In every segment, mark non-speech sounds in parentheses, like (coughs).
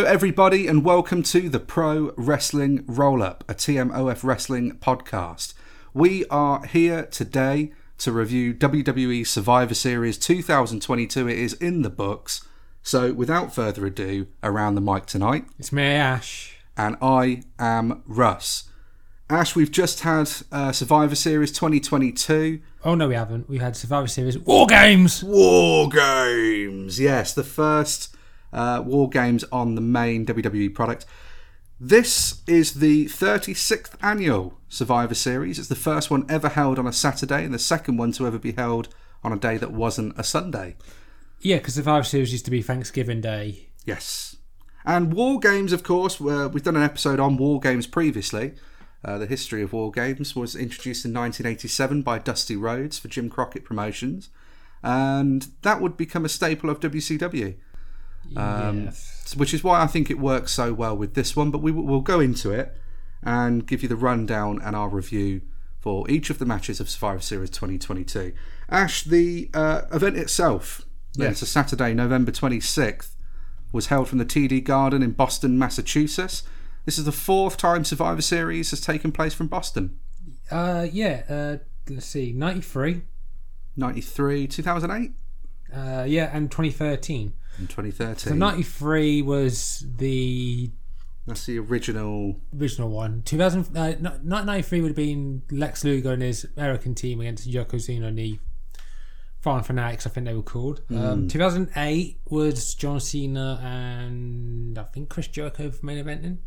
Hello, everybody, and welcome to the Pro Wrestling Roll Up, a TMOF Wrestling podcast. We are here today to review WWE Survivor Series 2022. It is in the books. So, without further ado, around the mic tonight, It's me, Ash. and I am Russ. Ash, we've just had uh, Survivor Series 2022. Oh no, we haven't. We had Survivor Series War Games. War Games! Yes, the first uh, War Games on the main WWE product. This is the 36th annual Survivor Series. It's the first one ever held on a Saturday and the second one to ever be held on a day that wasn't a Sunday. Yeah, because Survivor Series used to be Thanksgiving Day. Yes. And War Games, of course, were, we've done an episode on War Games previously. Uh, the history of War Games was introduced in 1987 by Dusty Rhodes for Jim Crockett Promotions. And that would become a staple of WCW. Um, yes. Which is why I think it works so well with this one. But we will go into it and give you the rundown and our review for each of the matches of Survivor Series 2022. Ash, the uh, event itself, yes. it's a Saturday, November 26th, was held from the TD Garden in Boston, Massachusetts. This is the fourth time Survivor Series has taken place from Boston. Uh, yeah, uh, let's see, 93. 93, 2008? Uh, yeah, and 2013 in 2013. So 93 was the that's the original original one. 2000 uh, 1993 would have been Lex Luger and his American team against Yokozuna and the Foreign Fanatics, I think they were called. Mm. Um, hmm. 2008 was John Cena and I think Chris Jericho for main eventing.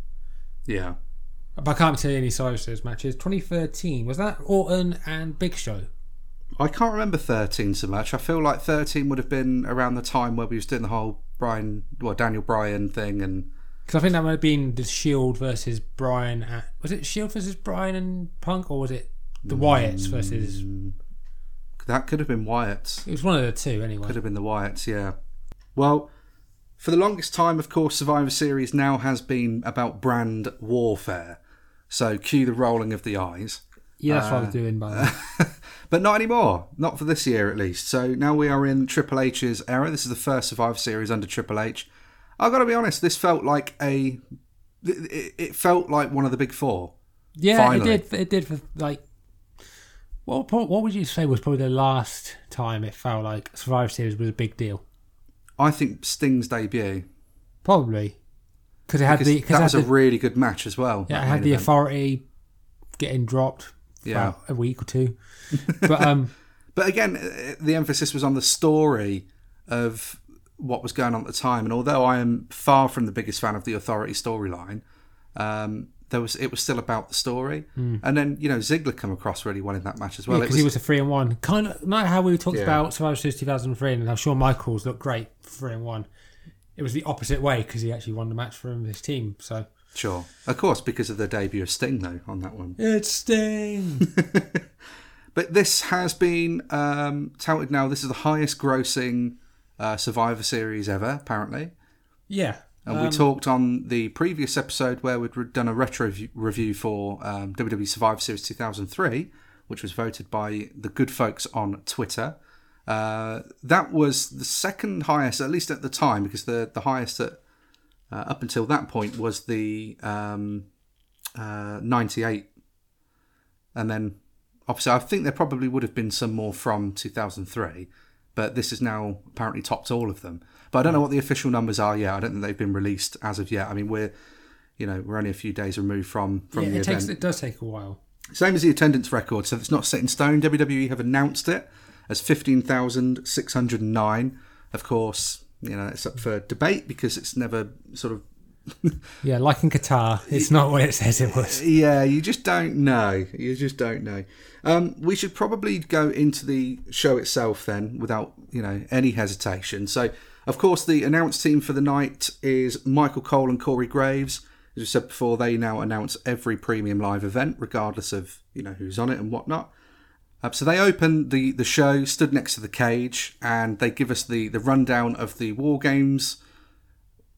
Yeah. But I can't tell you any size those matches. 2013 was that Orton and Big Show. I can't remember 13 so much. I feel like 13 would have been around the time where we was doing the whole Bryan, well, Daniel Bryan thing. And Because I think that might have been the Shield versus Bryan. At, was it Shield versus Bryan and Punk, or was it the Wyatts mm. versus? that could have been Wyatt's. It was one of the two anyway. Could have been the Wyatts, yeah. Well, for the longest time, of course, Survivor Series now has been about brand warfare. So cue the rolling of the eyes. Yeah, that's what I was uh, doing by the way. (laughs) but not anymore. Not for this year, at least. So now we are in Triple H's era. This is the first Survivor Series under Triple H. I've got to be honest. This felt like a. It, felt like one of the big four. Yeah, Finally. it did. It did for like. What what would you say was probably the last time it felt like Survivor Series was a big deal? I think Sting's debut. Probably because it had Because the that was it a the, really good match as well. yeah, it had the event. authority getting dropped. Yeah. a week or two, but um. (laughs) But again, uh, the emphasis was on the story of what was going on at the time. And although I am far from the biggest fan of the Authority storyline, um, there was it was still about the story. And then you know Ziggler come across really well in that match as well. Because he was a three and one. Kind of like how we talked Yeah. about Survivor Series 2003 and how Shawn Michaels looked great three and one. It was the opposite way because he actually won the match for him, his team. So sure, of course, because of the debut of Sting though on that one. it's Sting. (laughs) But this has been um, touted now. This is the highest grossing uh, Survivor Series ever, apparently. yeah, And Um, we talked on the previous episode where we'd done a retro review- review for um, WWE Survivor Series 2003, which was voted by the good folks on Twitter. Uh, that was the second highest, at least at the time, because the, the highest at, uh, up until that point was the um, uh, 98. And then, obviously, I think there probably would have been some more from 2003, but this has now apparently topped all of them. But I don't know what the official numbers are yet. I don't think they've been released as of yet. I mean, we're, you know, we're only a few days removed from from yeah the it event. takes it does take a while. Same as the attendance record, so it's not set in stone. WWE have announced it as 15,609. Of course, you know, it's up for debate because it's never sort of. (laughs) Yeah, like in Qatar, it's not what it says it was. Yeah, you just don't know. You just don't know. Um, we should probably go into the show itself then without, you know, any hesitation. So, of course, the announced team for the night is Michael Cole and Corey Graves. As we said before, they now announce every premium live event, regardless of, you know, who's on it and whatnot. Uh, so they open the, the show, stood next to the cage, and they give us the, the rundown of the War Games.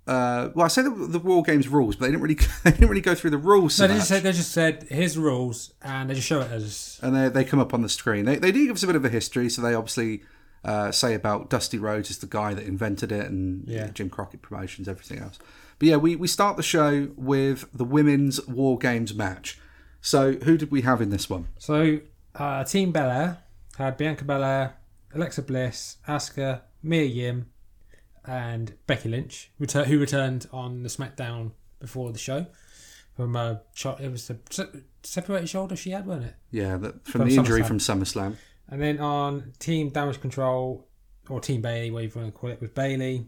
Uh, well, I say the, the War Games rules, but they didn't really (laughs) they didn't really go through the rules. So No, they just said they just said here's the rules and they just show it as and they, they come up on the screen. They, they do give us a bit of a history, so they obviously uh, say about Dusty Rhodes is the guy that invented it and Yeah. Jim Crockett Promotions, everything else. But yeah, we, we start the show with the women's War Games match. So who did we have in this one? So, uh, Team Belair had Bianca Belair, Alexa Bliss, Asuka, Mia Yim, and Becky Lynch, who returned on the SmackDown before the show from a shot. It was se- separated shoulder she had, wasn't it? Yeah, that, from From the injury SummerSlam. from SummerSlam. And then on Team Damage Control, or Team Bayley, whatever you want to call it, with Bayley,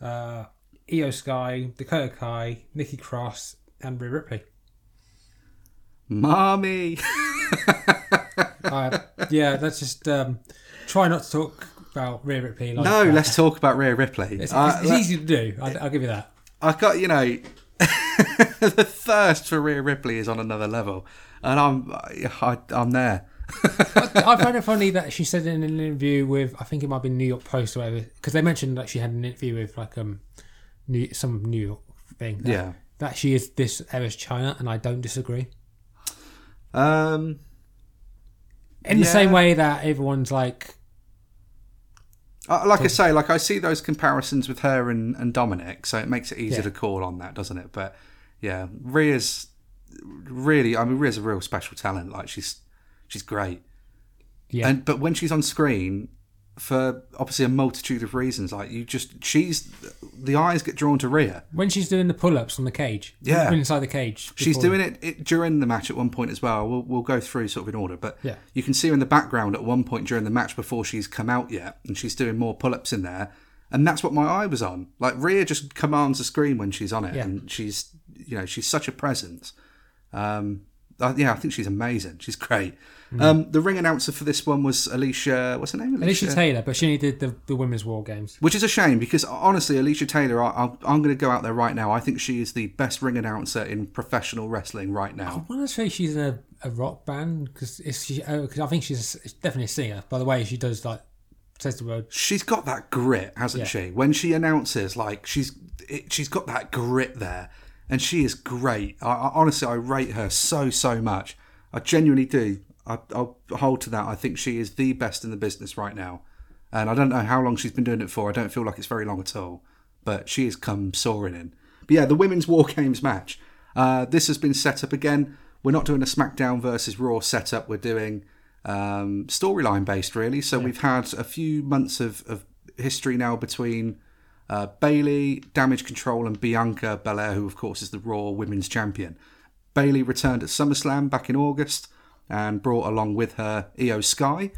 uh, Io Sky, Dakota Kai, Nikki Cross, and Rhea Ripley. Mommy! (laughs) Uh, yeah, let's just um, try not to talk about Rhea Ripley. Like no, that. let's talk about Rhea Ripley. It's, Uh, it's, it's easy to do. I, I'll give you that. I got you know (laughs) the thirst for Rhea Ripley is on another level, and I'm I, I'm there. I (laughs) find it funny that she said in an interview with I think it might be New York Post or whatever because they mentioned that she had an interview with like um New, some New York thing. That, Yeah. that she is this era's Chyna, and I don't disagree. Um, In the same way that everyone's like, uh, like I say, like I see those comparisons with her and, and Dominik, so it makes it easier Yeah. to call on that, doesn't it? But yeah, Rhea's really, I mean, Rhea's a real special talent. Like she's she's great, yeah, and but when she's on screen, for obviously a multitude of reasons, like you just she's the eyes get drawn to Rhea. when she's doing the pull-ups on the cage, Yeah. inside the cage, She's doing it, it during the match at one point as well. We'll, we'll go through sort of in order, but Yeah. you can see her in the background at one point during the match before she's come out yet, and she's doing more pull-ups in there, and that's what my eye was on. Like Rhea just commands the screen when she's on it, Yeah. and she's you know she's such a presence. Um, I- yeah, I think she's amazing. She's great. Um, the ring announcer for this one was Alicia. What's her name? Alicia Taylor, but she only did the, the women's war games. Which is a shame because honestly, Alicia Taylor, I, I'm going to go out there right now. I think she is the best ring announcer in professional wrestling right now. I want to say she's in a, a rock band because she, uh 'cause I think she's definitely a singer. By the way, she does like says the word. she's got that grit, hasn't Yeah. she? When she announces, like she's it, she's got that grit there, and she is great. I, I honestly, I rate her so so much. I genuinely do. I, I'll hold to that. I think she is the best in the business right now, and I don't know how long she's been doing it for. I don't feel like it's very long at all, but she has come soaring in. But yeah, the women's War Games match. Uh, this has been set up again. We're not doing a SmackDown versus Raw setup. We're doing um, storyline based, really. So we've had a few months of, of history now between uh, Bayley, Damage Control, and Bianca Belair, who, of course, is the Raw Women's Champion. Bayley returned at SummerSlam back in August and brought along with her Io Sky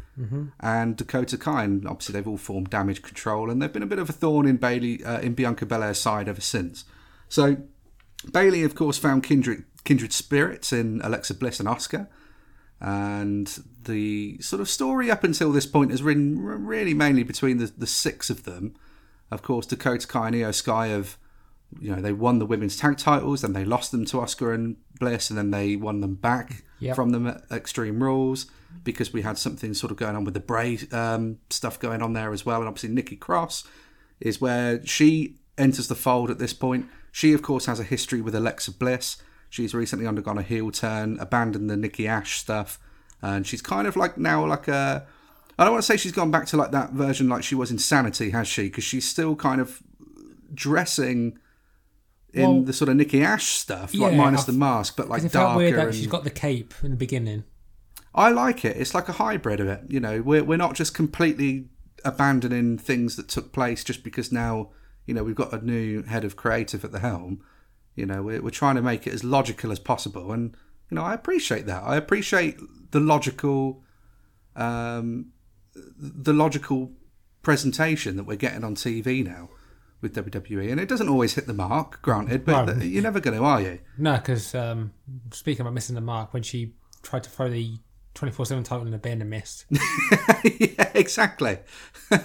and Dakota Kai. And obviously, they've all formed Damage Control, and they've been a bit of a thorn in Bayley uh, in Bianca Belair's side ever since. So Bayley, of course, found kindred kindred spirits in Alexa Bliss and Asuka, and the sort of story up until this point has been really mainly between the, the six of them. Of course, Dakota Kai and Io Sky have, you know, they won the women's tag titles, then they lost them to Asuka and Bliss, and then they won them back Yep. from the Extreme Rules because we had something sort of going on with the Bray um, stuff going on there as well, and obviously Nikki Cross is where she enters the fold at this point. She, of course, has a history with Alexa Bliss. She's recently undergone a heel turn, abandoned the Nikki Ash stuff, and she's kind of like now like a. I don't want to say she's gone back to like that version like she was in Sanity, has she? Because she's still kind of dressing in Well, the sort of Nikki Ash stuff, like minus I've- the mask, but like It felt darker. weird that and... she's got the cape in the beginning. I like it. It's like a hybrid of it. You know, we're we're not just completely abandoning things that took place just because now you know we've got a new head of creative at the helm. You know, we're we're trying to make it as logical as possible, and you know, I appreciate that. I appreciate the logical, um, the logical presentation that we're getting on TV now with WWE, and it doesn't always hit the mark, granted, but No. you're never going to, are you? No, because um, speaking about missing the mark, when she tried to throw the 24 7 title in the bin and missed. (laughs) yeah, exactly.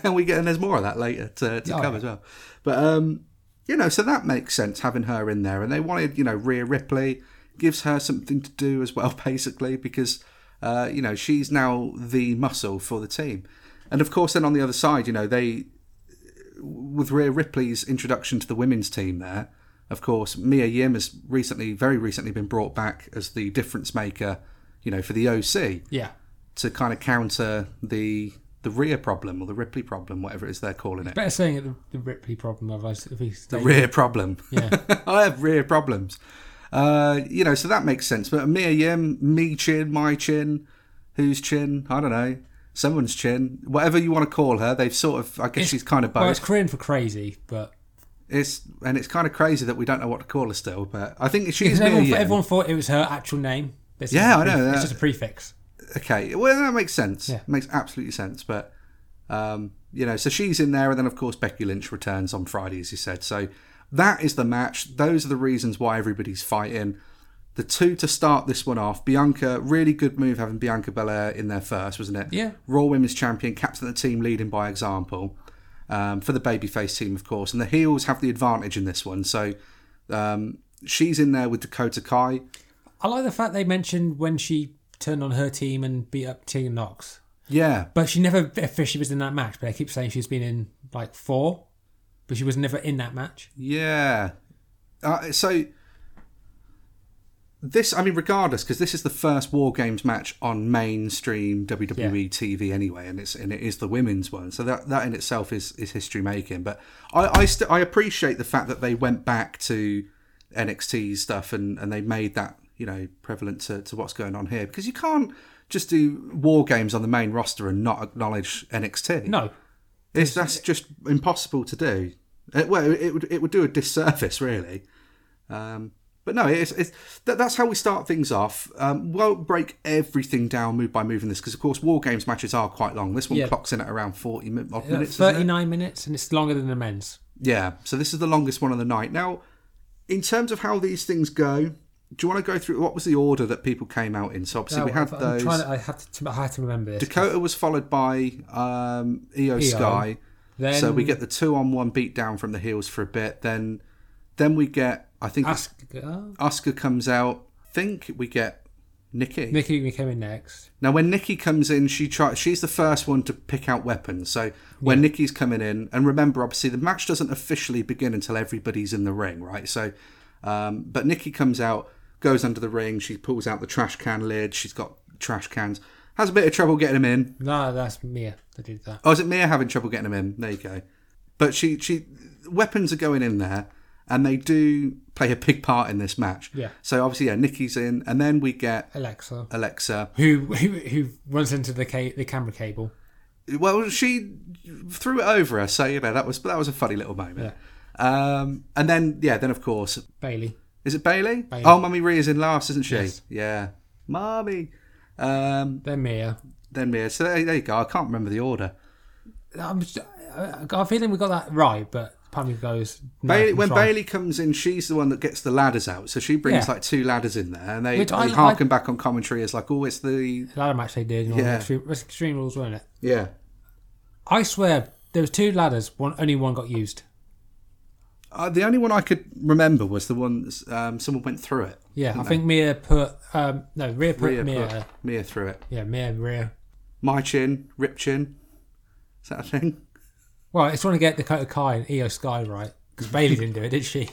and (laughs) we get and there's more of that later to, to Oh, come yeah. as well. But um, you know, so that makes sense having her in there, and they wanted you know Rhea Ripley gives her something to do as well, (laughs) basically because uh, you know she's now the muscle for the team, and of course then on the other side, you know they with Rhea Ripley's introduction to the women's team there. Of course, Mia Yim has recently, very recently, been brought back as the difference maker, you know, for the OC Yeah. to kind of counter the the Rhea problem or the Ripley problem, whatever it is they're calling it. Better saying it the, the Ripley problem, otherwise if he's The rear problem. Yeah. (laughs) I have rear problems. Uh, you know, so that makes sense. But Mia Yim, me chin, my chin, whose chin? I don't know. Someone's chin, whatever you want to call her. They've sort of, I guess she's kind of both. Well, it's Korean for crazy, but It's and it's kind of crazy that we don't know what to call her still. But I think she's everyone, everyone thought it was her actual name. It's Yeah, I know, pref- It's just a prefix. Okay, well that makes sense. Yeah. Makes absolutely sense. But um, you know, so she's in there, and then of course Becky Lynch returns on Friday, as you said. So that is the match. Those are the reasons why everybody's fighting. The two to start this one off. Bianca, really good move having Bianca Belair in there first, wasn't it? Yeah. Raw Women's Champion, captain of the team, leading by example. Um, for the babyface team, of course, and the heels have the advantage in this one. So um, she's in there with Dakota Kai. I like the fact they mentioned when she turned on her team and beat up Tegan Nox, Yeah, but she never officially was in that match. But they keep saying she's been in like four, but she was never in that match. Yeah. Uh, so this, I mean, regardless, because this is the first War Games match on mainstream WWE TV anyway, and it's and it is the women's one. So that that in itself is is history making. But I I, st- I appreciate the fact that they went back to NXT stuff and and they made that you know prevalent to, to what's going on here because you can't just do War Games on the main roster and not acknowledge NXT. No, It's that's just impossible to do. It, well, it would it would do a disservice, really. Um, but no, it's, it's that, that's how we start things off. Um, won't break everything down move by move in this because, of course, war games matches are quite long. This one Yeah. clocks in at around forty odd minutes. thirty nine minutes, and it's longer than the men's. Yeah, so this is the longest one of the night. Now, in terms of how these things go, do you want to go through what was the order that people came out in? So obviously we had I'm those. to, I have to. I have to remember this. Dakota was followed by um, Io, Sky. Then So we get the two on one beat down from the heels for a bit. Then then we get I think uh, Asuka comes out. Think we get Nikki. Nikki came in next. Now when Nikki comes in, she try she's the first one to pick out weapons. So when Nikki's coming in, and remember obviously the match doesn't officially begin until everybody's in the ring, right? So um, but Nikki comes out, goes under the ring, she pulls out the trash can lid, she's got trash cans. Has a bit of trouble getting them in. No, that's Mia that did that. Oh, is it Mia having trouble getting them in? There you go. But she, she, weapons are going in there, and they do play a big part in this match. Yeah. So obviously, yeah, Nikki's in, and then we get Alexa, Alexa. who who, who runs into the ca- the camera cable. Well, she threw it over her, so you know that was that was a funny little moment. Um, and then yeah, then of course, Bayley. is it Bayley? Bayley. Oh, Mummy Rhea's in last, isn't she? Yes. Yeah, Mummy. Um, Then Mia. then Mia. So there, there you go. I can't remember the order. I'm just, I got a feeling we got that right, but part goes. Bayley, when. Bayley comes in, she's the one that gets the ladders out. So she brings Yeah. like two ladders in there, and they, Which they I- harken back on commentary as like, oh, it's the ladder match they did. Yeah. extreme, extreme rules, weren't it? yeah. I swear there was two ladders. One only one got used. Uh, the only one I could remember was the one um, someone went through it. Yeah, I think Mia put um no Rhea put Rhea Mia. put Mia through it. Yeah, Mia Rhea. My chin, rip chin. Is that a thing? Well, it's trying to get Dakota Kai and Io Sky right because (laughs) Bayley didn't do it, did she?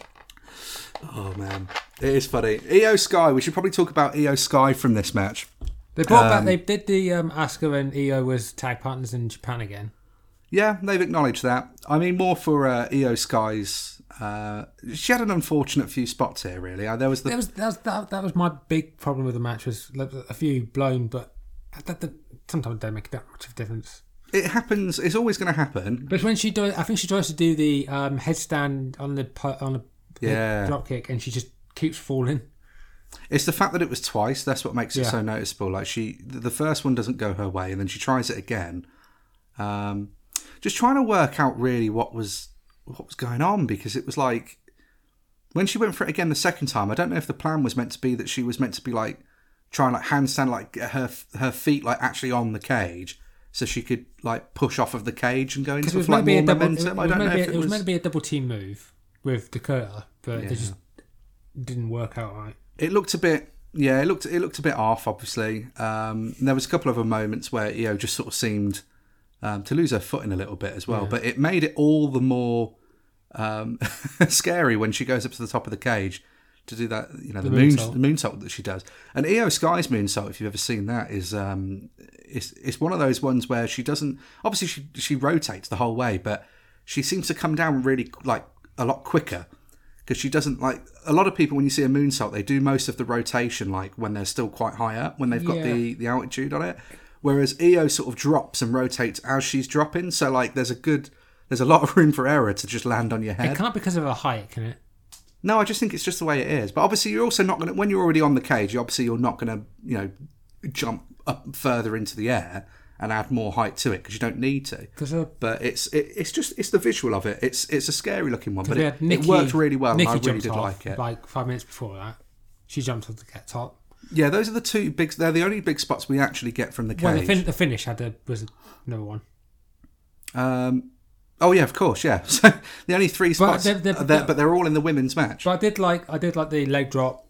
Oh man, it is funny. Io Sky. We should probably talk about Io Sky from this match. They brought Um, back. They did the um, Asuka and Io was tag partners in Japan again. Yeah, they've acknowledged that. I mean, more for uh, Io Sky's. Uh, she had an unfortunate few spots here. Really, uh, there was the That was that was that, that was my big problem with the match was a few blown, but that, that, sometimes they make that much of a difference. It happens. It's always going to happen. But when she does, I think she tries to do the um, headstand on the on a Yeah. drop kick, and she just keeps falling. It's the fact that it was twice. That's what makes it Yeah. so noticeable. Like she, the first one doesn't go her way, and then she tries it again. Um, just trying to work out really what was what was going on because it was like when she went for it again the second time. I don't know if the plan was meant to be that she was meant to be like trying like handstand, like her her feet like actually on the cage, so she could like push off of the cage and go into it was like meant to be more double. Momentum. it I don't know be, if it was meant to be a double team move with Dakota, but Yeah. they just didn't work out right. It looked a bit, yeah, it looked it looked a bit off. Obviously, um, there was a couple of moments where Io just sort of seemed um, to lose her footing a little bit as well. But it made it all the more um, (laughs) scary when she goes up to the top of the cage to do that. You know, the, moon moonsault. the moonsault that she does. And Io Sky's moonsault, if you've ever seen that, is um, it's it's one of those ones where she doesn't obviously she she rotates the whole way, but she seems to come down really like a lot quicker because she doesn't like a lot of people when you see a moonsault they do most of the rotation like when they're still quite high up when they've got Yeah. the the altitude on it whereas Io sort of drops and rotates as she's dropping so like there's a good there's a lot of room for error to just land on your head It can't because of her height, can it? No i just think it's just the way it is but obviously you're also not going to when you're already on the cage obviously you're not going to you know jump up further into the air and add more height to it because you don't need to her but it's it, it's just it's the visual of it it's it's a scary looking one but it, Nikki, it worked really well Nikki and i really did off, like it Like five minutes before that, she jumped off the get top. Yeah, those are the two big. They're the only big spots we actually get from the Well, the, cage. fin- the finish had a, was another one. um, oh yeah, of course, yeah. (laughs) So the only three spots, they're- they're- are there, but they're all in the women's match. But I did like I did like the leg drop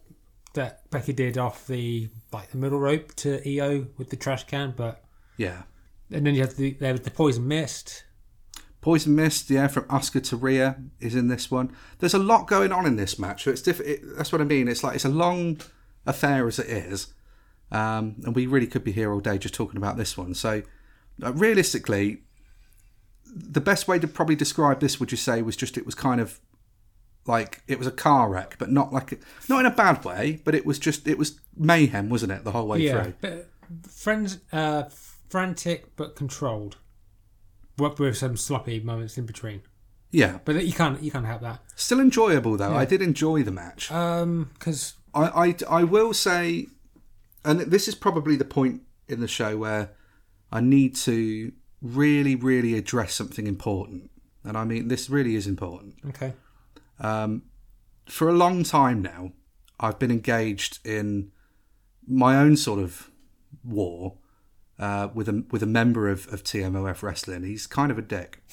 that Becky did off the like the middle rope to Io with the trash can. But Yeah, and then you have the there was the poison mist. Poison Mist, yeah, from Asuka to Rhea is in this one. There's a lot going on in this match, so it's diff- it, That's what I mean. It's like it's a long affair as it is, um, and we really could be here all day just talking about this one. So, uh, realistically, the best way to probably describe this, would you say, was just it was kind of like it was a car wreck, but not like a, not in a bad way, but it was just it was mayhem, wasn't it, the whole way Yeah, through? but friends, uh, frantic but controlled. With with some sloppy moments in between, Yeah, but you can't you can't help that. still enjoyable though. I did enjoy the match. Um, because I, I, I will say, and this is probably the point in the show where I need to really, really address something important. And I mean, this really is important. okay, For a long time now, I've been engaged in my own sort of war uh, with a with a member of, of TMOF wrestling. He's kind of a dick. (laughs)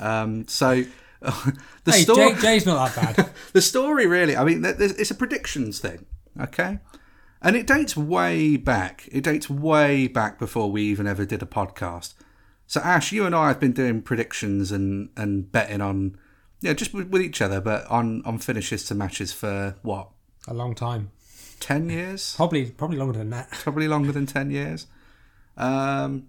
Um, so (laughs) the hey, story Jay, Jay's not that bad. (laughs) the story really i mean it's a predictions thing okay and it dates way back it dates way back before we even ever did a podcast so ash you and i have been doing predictions and and betting on yeah just with, with each other but on on finishes to matches for what a long time, 10 years probably probably longer than that. (laughs) probably longer than 10 years um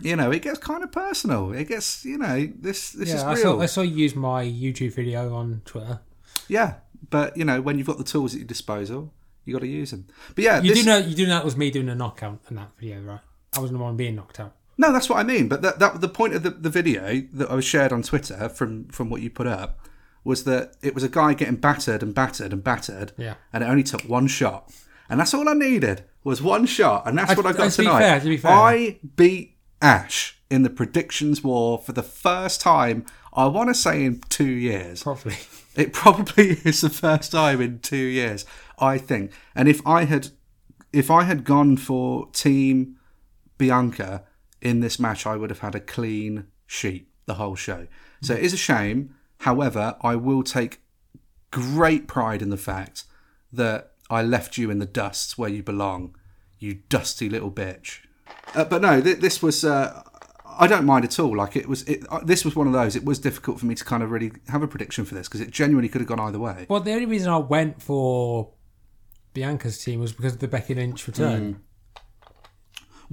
you know it gets kind of personal it gets you know this this Yeah, is real saw I saw you use my YouTube video on Twitter. yeah but you know when you've got the tools at your disposal you got to use them but yeah You this, do know you do know that was me doing a knockout in that video, right? I wasn't the one being knocked out. No, that's what I mean. But that, that the point of the, the video that I was shared on Twitter from from what you put up was that it was a guy getting battered and battered and battered, Yeah. and it only took one shot, and that's all I needed was one shot, and that's I- what I got to be tonight. fair, to be fair. I beat Ash in the predictions war for the first time. I want to say in two years. Probably. It probably (laughs) is the first time in two years, I think. And if I had, if I had gone for Team Bianca in this match, I would have had a clean sheet the whole show. So it is a shame. However, I will take great pride in the fact that I left you in the dust where you belong, you dusty little bitch. Uh, but no, th- this was. Uh, I don't mind at all. Like it was. It, uh, this was one of those. It was difficult for me to kind of really have a prediction for this because it genuinely could have gone either way. Well, the only reason I went for Bianca's team was because of the Becky Lynch return.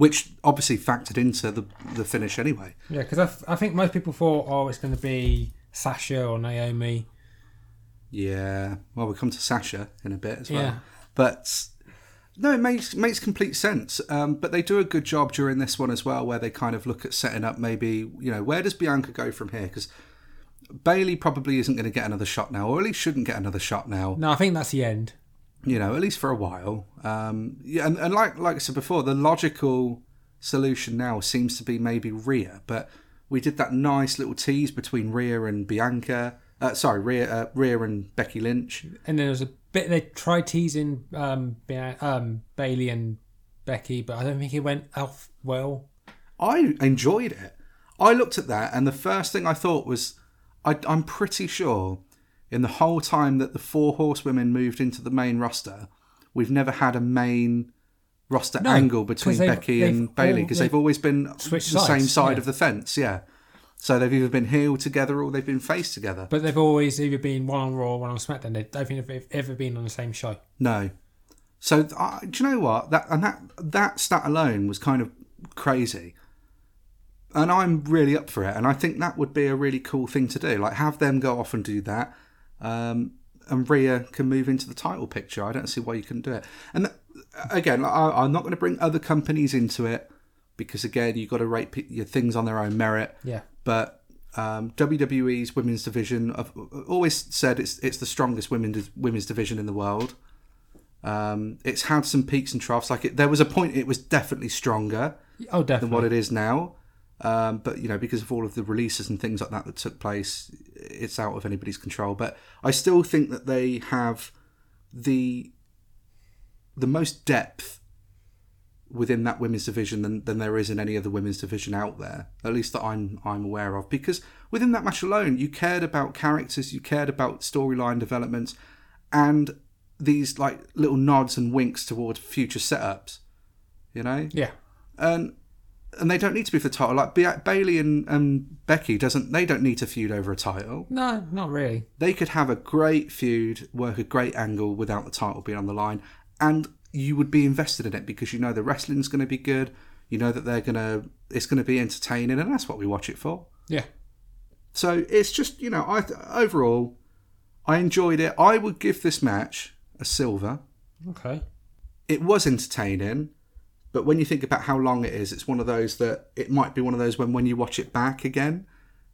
Which obviously factored into the the finish anyway. Yeah, because I, th- I think most people thought, oh, it's going to be Sasha or Naomi. Yeah. Well, we'll come to Sasha in a bit as well. Yeah. But no, it makes makes complete sense. Um, but they do a good job during this one as well, where they kind of look at setting up maybe you know where does Bianca go from here because. Bayley probably isn't going to get another shot now, or at least shouldn't get another shot now. No, I think that's the end. You know, at least for a while. Um, yeah, and, and like like I said before, the logical solution now seems to be maybe Rhea, but we did that nice little tease between Rhea and Bianca. Uh, sorry, Rhea, uh, Rhea and Becky Lynch. And then there was a bit they tried teasing um, um, Bayley and Becky, but I don't think it went off well. I enjoyed it. I looked at that, and the first thing I thought was, I, I'm pretty sure in the whole time that the four horsewomen moved into the main roster, we've never had a main roster No, angle between Becky and Bayley because they've they've always been on the switched same side yeah. of the fence. Yeah. So they've either been heel together or they've been face together. But they've always either been one on Raw or one on SmackDown. They don't think they've ever been on the same show. No. So uh, do you know what that and that that stat alone was kind of crazy. And I'm really up for it. And I think that would be a really cool thing to do. Like, have them go off and do that. Um, and Rhea can move into the title picture. I don't see why you couldn't do it. And again, I, I'm not going to bring other companies into it because, again, you've got to rate pe- your things on their own merit. Yeah. But um, WWE's women's division, I've always said it's it's the strongest women women's division in the world. Um, it's had some peaks and troughs. Like it, there was a point it was definitely stronger Oh, than what it is now. Um, but you know, because of all of the releases and things like that that took place, it's out of anybody's control. But I still think that they have the the most depth within that women's division than, than there is in any other women's division out there. At least that I'm I'm aware of. Because within that match alone, you cared about characters, you cared about storyline developments, and these like little nods and winks towards future setups. You know, Yeah. and and they don't need to be for the title. Like Ba- Bayley and, and Becky doesn't. They don't need to feud over a title. No, not really. They could have a great feud, work a great angle without the title being on the line, and you would be invested in it because you know the wrestling's going to be good. You know that they're gonna. It's going to be entertaining, and that's what we watch it for. Yeah. So it's just you know, I overall, I enjoyed it. I would give this match a silver. Okay. it was entertaining, but when you think about how long it is, it's one of those that it might be one of those when when you watch it back again,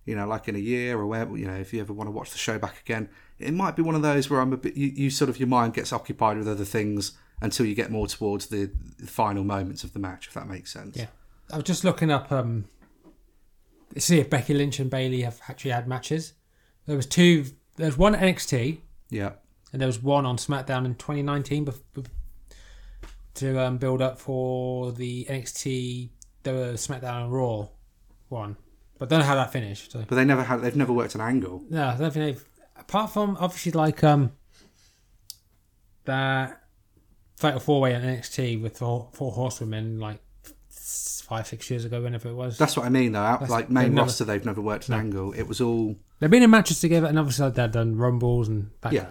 you know, like in a year or where you know, if you ever want to watch the show back again, it might be one of those where I'm a bit you, you sort of your mind gets occupied with other things until you get more towards the, the final moments of the match, if that makes sense. Yeah. I was just looking up um see if Becky Lynch and Bayley have actually had matches. There was two. There's one at NXT Yeah. and there was one on SmackDown in 2019 bef- bef- to um, build up for the NXT the SmackDown and Raw one. But I don't know how that finished. So. But they never had they've never worked an angle. No, I don't think they've. Apart from obviously like um that fatal four way on NXT with four, four horsewomen like five six years ago, whenever it was. That's what I mean though. Out, That's- like main they've never- roster they've never worked an angle. It was all They've been in matches together, and obviously they've done rumbles and that Yeah.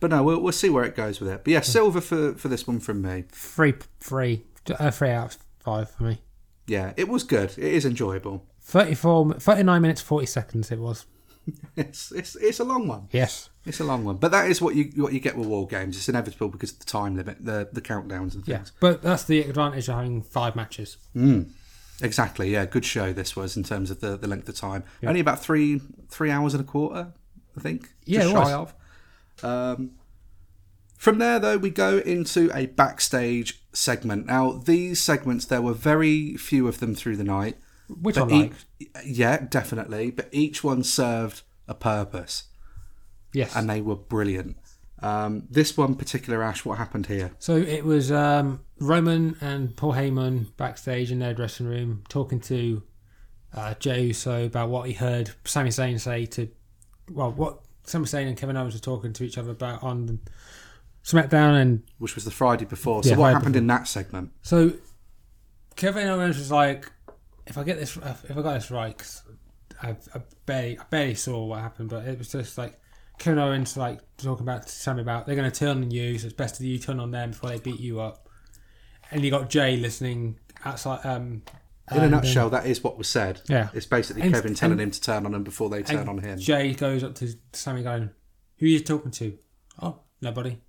But no, we'll, we'll see where it goes with it. But yeah, silver for, for this one from me. Three, three, uh, three out of five for me. Yeah, it was good. It is enjoyable. 34, 39 minutes, 40 seconds it was. (laughs) It's it's it's a long one. Yes. It's a long one, but that is what you what you get with war games. It's inevitable because of the time limit, the the countdowns and things. Yeah. But that's the advantage of having five matches. Exactly. Yeah, good show this was in terms of the, the length of time. Only about three three hours and a quarter, I think. Yeah, just shy of. Um, from there, though, we go into a backstage segment. Now, these segments, there were very few of them through the night. Which I each- yeah, definitely. But each one served a purpose, Yes. and they were brilliant. Um, this one particular, Ash, what happened here? So it was um, Roman and Paul Heyman backstage in their dressing room talking to uh, Jey Uso about what he heard Sami Zayn say to, well, what Sami Zayn and Kevin Owens were talking to each other about on SmackDown. And Which was the Friday before. So Yeah, what Friday happened in that segment? so Kevin Owens was like, if I get this, if I got this right, 'cause I, I barely, I barely saw what happened, but it was just like Kevin Owens like talking about to Sami about they're going to turn on you, so it's best that you turn on them before they beat you up. And you got Jey listening outside. Um, In a nutshell, that is what was said. Yeah. It's basically And- Kevin telling and- him to turn on him before they turn on him. Jey goes up to Sami going, "Who are you talking to?" Oh, nobody.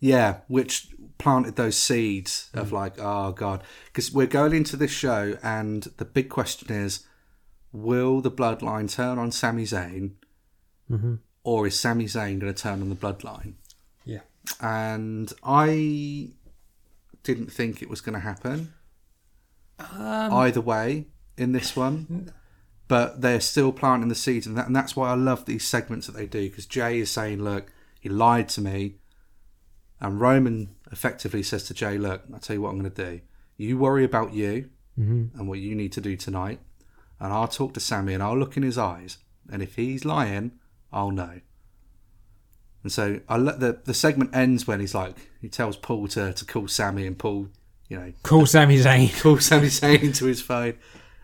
Yeah, which planted those seeds Mm. of like, oh god, because we're going into this show, and the big question is, will the Bloodline turn on Sami Zayn, Mm-hmm. or is Sami Zayn going to turn on the Bloodline? Yeah. And I didn't think it was going to happen Um, either way in this one. But they're still planting the seeds, and, that, and that's why I love these segments that they do. Because Jey is saying, "Look, he lied to me," and Roman effectively says to Jey, "Look, I'll tell you what I'm going to do. You worry about you and what you need to do tonight, and I'll talk to Sami and I'll look in his eyes, and if he's lying, I'll know." And so I let the the segment ends when he's like, he tells Paul to to call Sami, and Paul, you know, call (laughs) Sami Zayn. call Sami Zayn into his phone,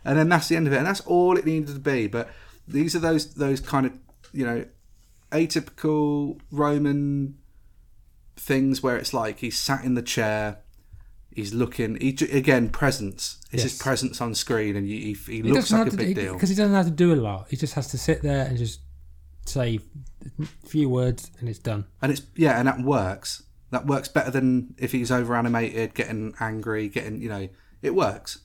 and then that's the end of it, and that's all it needed to be. But these are those those kind of you know atypical Roman things where it's like he's sat in the chair, He's looking. He again presence. It's Yes. his presence on screen, and he, he He looks like a big do- deal. because he doesn't have to do a lot. He just has to sit there and just say a few words and it's done. And it's yeah, and that works. That works better than if he's over animated, getting angry, getting you know, it works.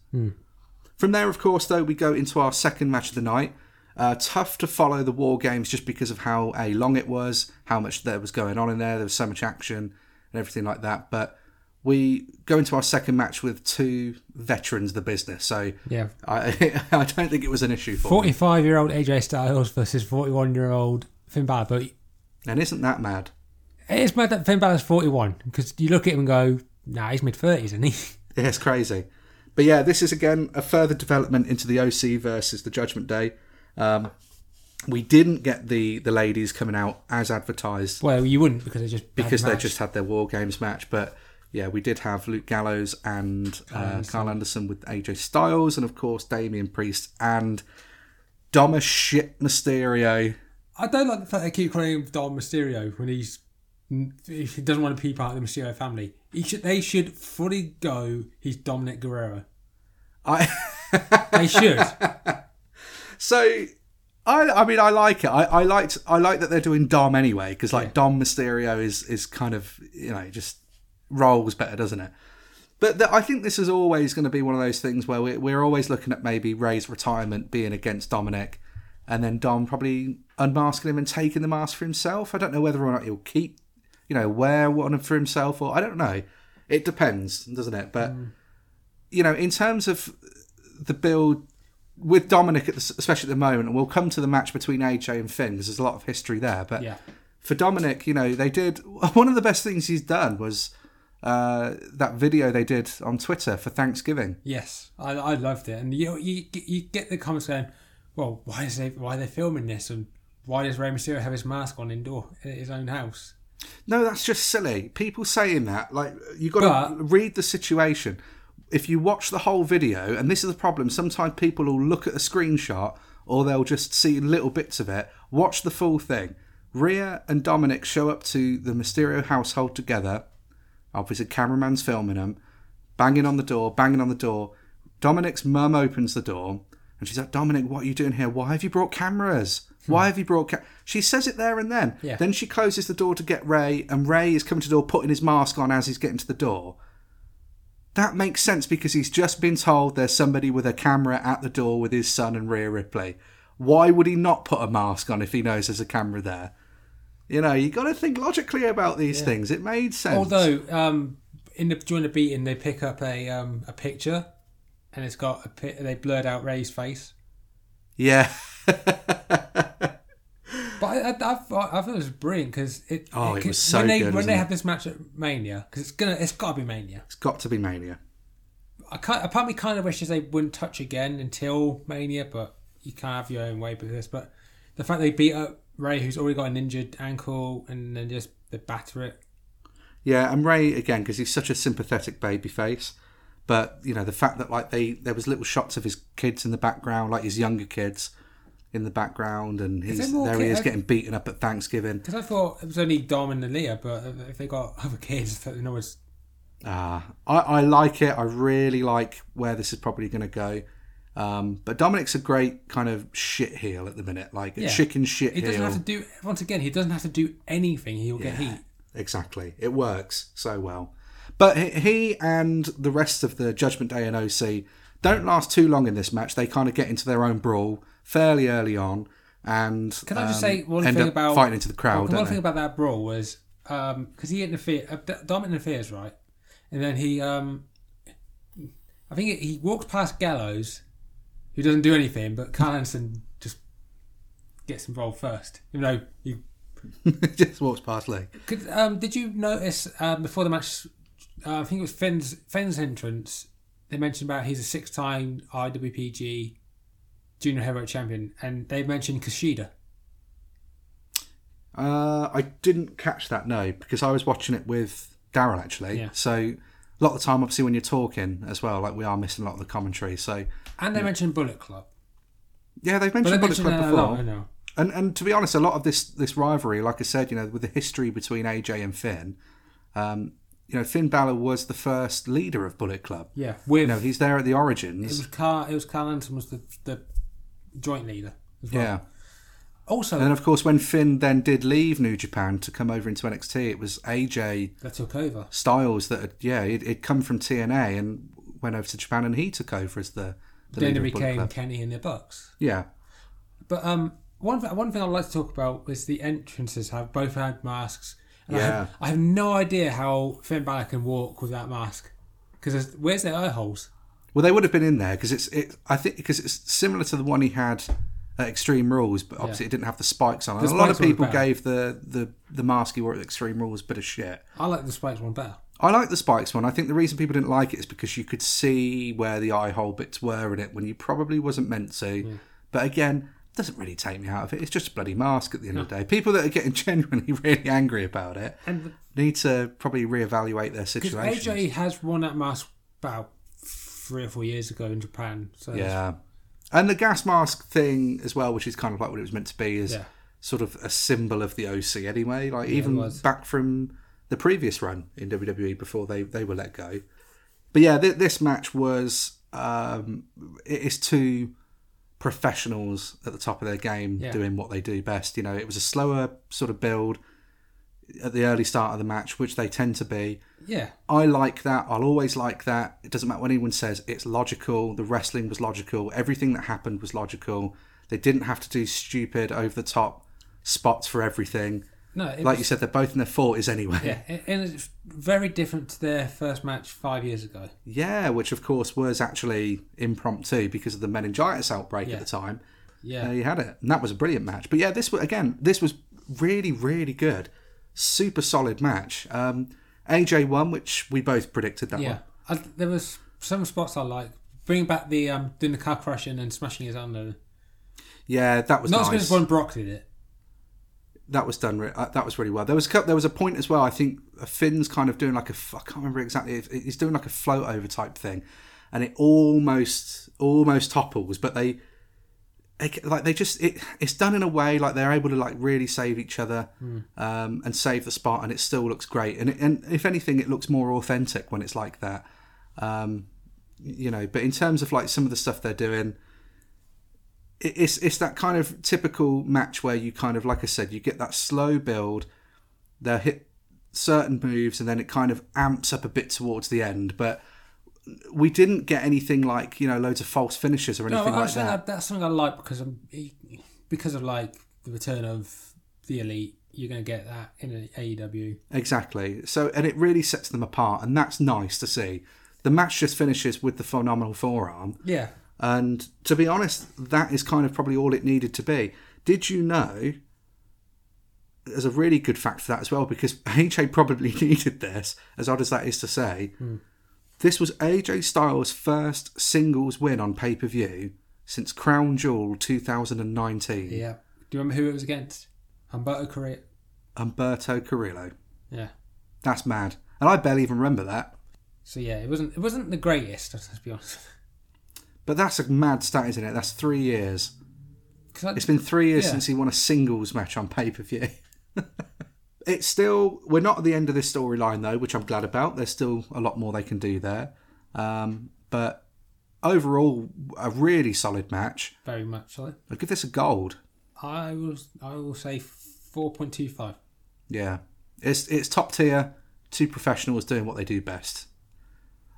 From there, of course, though, we go into our second match of the night. Uh, tough to follow the war games just because of how a long it was, how much there was going on in there. There was so much action and everything like that. But we go into our second match with two veterans of the business, so Yeah. (laughs) I I don't think it was an issue for me. 45 year old AJ Styles versus 41 year old Finn Balor. But And isn't that mad? It's mad that Finn Balor's 41 because you look at him and go, nah, he's mid 30s, isn't he? (laughs) Yeah, it's crazy. But yeah, this is again a further development into the OC versus the Judgment Day. Um, we didn't get the the ladies coming out as advertised well, you wouldn't because they just. had because they just had their War Games match. But yeah, we did have Luke Gallows and uh, Karl Anderson with AJ Styles, and of course Damian Priest and Doma shit Mysterio. I don't like the fact they keep calling him Dom Mysterio when he's he doesn't want to be part of the Mysterio family. He should, they should fully go. He's Dominik Guerrero. I They should. (laughs) So, I I mean I like it. I, I liked I like that they're doing Dom anyway because like Dom Mysterio is is kind of you know just rolls better, doesn't it? But the, I think this is always going to be one of those things where we're, we're always looking at maybe Rey's retirement being against Dominik, and then Dom probably unmasking him and taking the mask for himself. I don't know whether or not he'll keep you know wear one for himself or I don't know. It depends, doesn't it? But you know, in terms of the build with Dominik, at the, especially at the moment, and we'll come to the match between AJ and Finn because there's a lot of history there. But Yeah. for Dominik, you know, they did (laughs) one of the best things he's done was uh, that video they did on Twitter for Thanksgiving. Yes, I, I loved it, and you you you get the comments going, well, why is they why are they filming this, and why does Rey Mysterio have his mask on indoor in his own house? No, that's just silly. People saying that, like, you got to read the situation. If you watch the whole video, and this is the problem, sometimes people will look at a screenshot or they'll just see little bits of it. Watch the full thing. Rhea and Dominik show up to the Mysterio household together. Obviously, the cameraman's filming them, banging on the door, banging on the door. Dominik's mum opens the door and she's like, Dominik, what are you doing here? Why have you brought cameras? Why have you brought ca-? She says it there and then. Yeah. Then she closes the door to get Rey, and Rey is coming to the door, putting his mask on as he's getting to the door. That makes sense because he's just been told there's somebody with a camera at the door with his son and Rhea Ripley. Why would he not put a mask on if he knows there's a camera there? You know, you got to think logically about these things. It made sense. Although, um, in the during the beating, they pick up a um a picture, and it's got a they blurred out Rey's face. yeah, (laughs) (laughs) But I, I, I, thought, I thought it was brilliant because it. Oh, it could- was so when they good, when they it? have this match at Mania because it's gonna it's got to be Mania. it's got to be mania. I can't, a part me kind of wishes they wouldn't touch again until Mania, but you can't have your own way with this. But the fact they beat up Rey, who's already got an injured ankle, and then just they batter it. Yeah, and Rey again because he's such a sympathetic baby face. But you know the fact that like they there was little shots of his kids in the background, like his younger kids in the background, and he's there he is getting beaten up at Thanksgiving. Because I thought it was only Dom and Aaliyah, but if they got other kids, (laughs) know it's Ah, I, I like it. I really like where this is probably going to go. Um, but Dominik's a great kind of shit heel at the minute, like a Yeah. chicken shit he doesn't have to do once again. He doesn't have to do anything. He'll get heat. Exactly. It works so well. But he and the rest of the Judgment Day and OC don't last too long in this match. They kind of get into their own brawl fairly early on, and Can I just um, say one end thing up about fighting into the crowd? One, thing about that brawl was because he interfered. Uh, D- Dom interferes, right? And then he, um, I think he walks past Gallows, who doesn't do anything, but Karl Anderson just gets involved first. Even though he (laughs) just walks past Lee. could, um, did you notice um, before the match? Uh, I think it was Finn's Finn's entrance. They mentioned about he's a six-time IWGP Junior Heavyweight Champion, and they mentioned Kushida. Uh, I didn't catch that no because I was watching it with Daryl actually. Yeah. So a lot of the time, obviously, when you're talking as well, like we are missing a lot of the commentary. So And they mentioned Bullet Club. yeah, they've mentioned Bullet mentioned Club before. lot, I know. And and to be honest, a lot of this this rivalry, like I said, you know, with the history between AJ and Finn, um, you know, Finn Balor was the first leader of Bullet Club. Yeah, with You know, he's there at the origins. it was Karl. It was Karl Anderson was the the joint leader. As well. Yeah. Also, And of course, when Finn then did leave New Japan to come over into NXT, it was AJ that took over. Styles that, had, yeah, it it'd come from TNA and went over to Japan, and he took over as the, the Then it became. Kenny and the Bucks. Yeah, But um, one th- one thing I'd like to talk about is the entrances have both had masks. And I, Yeah. have, I have no idea how Finn Balor can walk with that mask. Because where's their eye holes? Well, they would have been in there because it's it. I think because it's similar to the one he had at Extreme Rules, but obviously it didn't have the spikes on. it. The a lot of were people better. gave the the the mask he wore at Extreme Rules a bit of shit. I like the spikes one better. I like the spikes one. I think the reason people didn't like it is because you could see where the eye hole bits were in it when you probably wasn't meant to. But again, it doesn't really take me out of it. It's just a bloody mask at the end of the day. People that are getting (laughs) genuinely really angry about it And need to probably reevaluate their because situation. AJ has worn that mask about three or four years ago in Japan. So Yeah. And the gas mask thing as well, which is kind of like what it was meant to be, is Yeah. sort of a symbol of the OC anyway. Like even was. back from the previous run in WWE before they, they were let go. But yeah, th- this match was um, it is two professionals at the top of their game Yeah. doing what they do best. You know, it was a slower sort of build at the early start of the match, which they tend to be. Yeah, I like that. I'll always like that. It doesn't matter what anyone says. It's logical. The wrestling was logical. Everything that happened was logical. They didn't have to do stupid, over the top spots for everything. no, Like was, you said, they're both in their forties anyway. yeah, and- it's very different to their first match five years ago. Yeah, which of course was actually impromptu because of the meningitis outbreak Yeah. at the time. Yeah, you had it, and that was a brilliant match. But yeah, this was again, this was really, really good, super solid match. Um, AJ won, which we both predicted that yeah. one. I, there was some spots I like. Bringing back the um, doing the car crushing and smashing his under. Yeah, that was Not as nice. good as when Brock did it. that was done. re- Uh, that was really well. There was a, there was a point as well. I think Finn's kind of doing like a I can't remember exactly. if- He's doing like a float over type thing, and it almost almost topples. But they like they just it, it's done in a way like they're able to like really save each other um, and save the spot, and it still looks great. And it, and if anything, it looks more authentic when it's like that. Um, you know, but in terms of like some of the stuff they're doing it- it's it's that kind of typical match where you kind of like I said, you get that slow build. They'll hit certain moves and then it kind of amps up a bit towards the end, but we didn't get anything like you know loads of false finishes or No, anything I like that. that. that's something I like because I'm because of like the return of the elite. You're going to get that in AEW. Exactly. So and it really sets them apart, and that's nice to see. The match just finishes with the phenomenal forearm, Yeah, and to be honest, that is kind of probably all it needed to be. Did you know? There's a really good fact for that as well because (laughs) AJ probably (laughs) needed this, as odd as that is to say. Hmm. This was AJ Styles' first singles win on pay per view since Crown Jewel 2019. yeah. Do you remember who it was against? Humberto Carrillo. Umberto Carrillo. Yeah. That's mad. And I barely even remember that. So yeah, it wasn't it wasn't the greatest. (laughs) Let's be honest. But that's a mad stat, isn't it? That's three years. I- It's been three years Yeah. since he won a singles match on pay per view. (laughs) it's still we're not at the end of this storyline though, which I'm glad about. There's still a lot more they can do there. Um, but overall, a really solid match. very much so. I'll give this a gold. I will I will say four point two five. Yeah, it's it's top tier. Two professionals doing what they do best.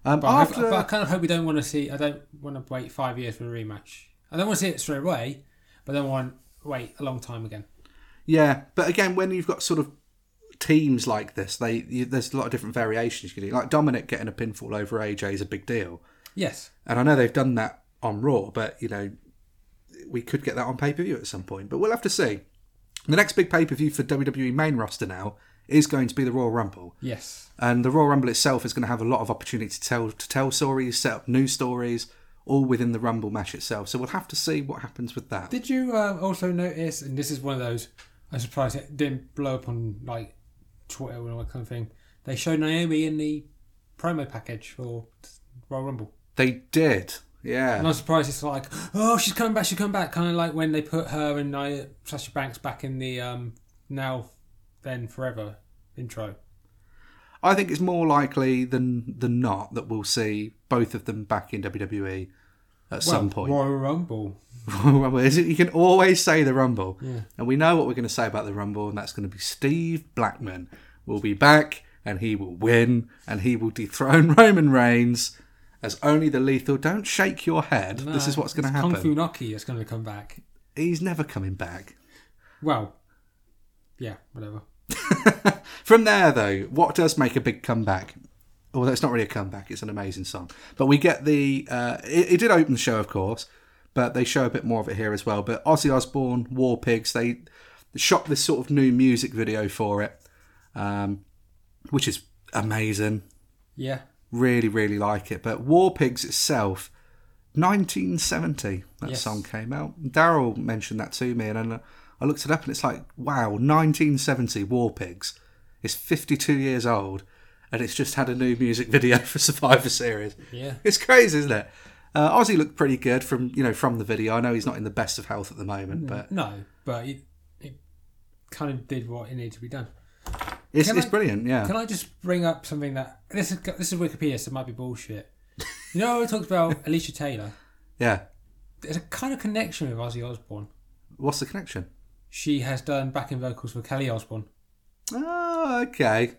Um, But, I hope- after but I kind of hope we don't want to see. I don't want to wait five years for a rematch. I don't want to see it straight away, but I don't want wait a long time again. Yeah, but again, when you've got sort of teams like this, they you, there's a lot of different variations you can do. Like Dominik getting a pinfall over AJ is a big deal, Yes. and I know they've done that on Raw, but you know we could get that on pay per view at some point. But we'll have to see. The next big pay per view for WWE main roster now is going to be the Royal Rumble, Yes. and the Royal Rumble itself is going to have a lot of opportunity to tell to tell stories, set up new stories, all within the Rumble match itself. So we'll have to see what happens with that. Did you uh, also notice? And this is one of those. I'm surprised it didn't blow up on like Twitter and all that kind of thing. They showed Naomi in the promo package for Royal Rumble. They did, yeah. And I'm surprised it's like, oh, she's coming back, she's coming back. Kind of like when they put her and uh, Sasha Banks back in the um, now, then, forever intro. I think it's more likely than than not that we'll see both of them back in WWE at some point. Royal Rumble. Rumble. (laughs) Is You can always say the Rumble. And we know what we're going to say about the Rumble, and that's going to be Steve Blackman will be back and he will win and he will dethrone (laughs) Roman Reigns as only the lethal. Don't shake your head. this is what's going to happen. Kung Fu Naki is going to come back. He's never coming back. Well, yeah, whatever. (laughs) From there, though, what does make a big comeback? Well, it's not really a comeback; it's an amazing song. But we get the. Uh, it, it did open the show, of course, but they show a bit more of it here as well. But Ozzy Osbourne, War Pigs, they shot this sort of new music video for it, um, which is amazing. Yeah. Really, really like it. But War Pigs itself, 1970, that Yes. song came out. Daryl mentioned that to me, and then I looked it up, and it's like, wow, 1970 War Pigs is 52 years old, and it's just had a new music (laughs) video for Survivor Series. Yeah. It's crazy, isn't it? Uh, Ozzy looked pretty good from you know from the video. I know he's not in the best of health at the moment, but No, but it, it kind of did what it needed to be done. it's, Can it's I- brilliant. Yeah, Can I just bring up something that this is this is Wikipedia, so it might be bullshit. (laughs) You know, we talked about Alicia Taylor. yeah. There's a kind of connection with Ozzy Osbourne. What's the connection? She has done backing vocals for Kelly Osbourne. Oh, okay.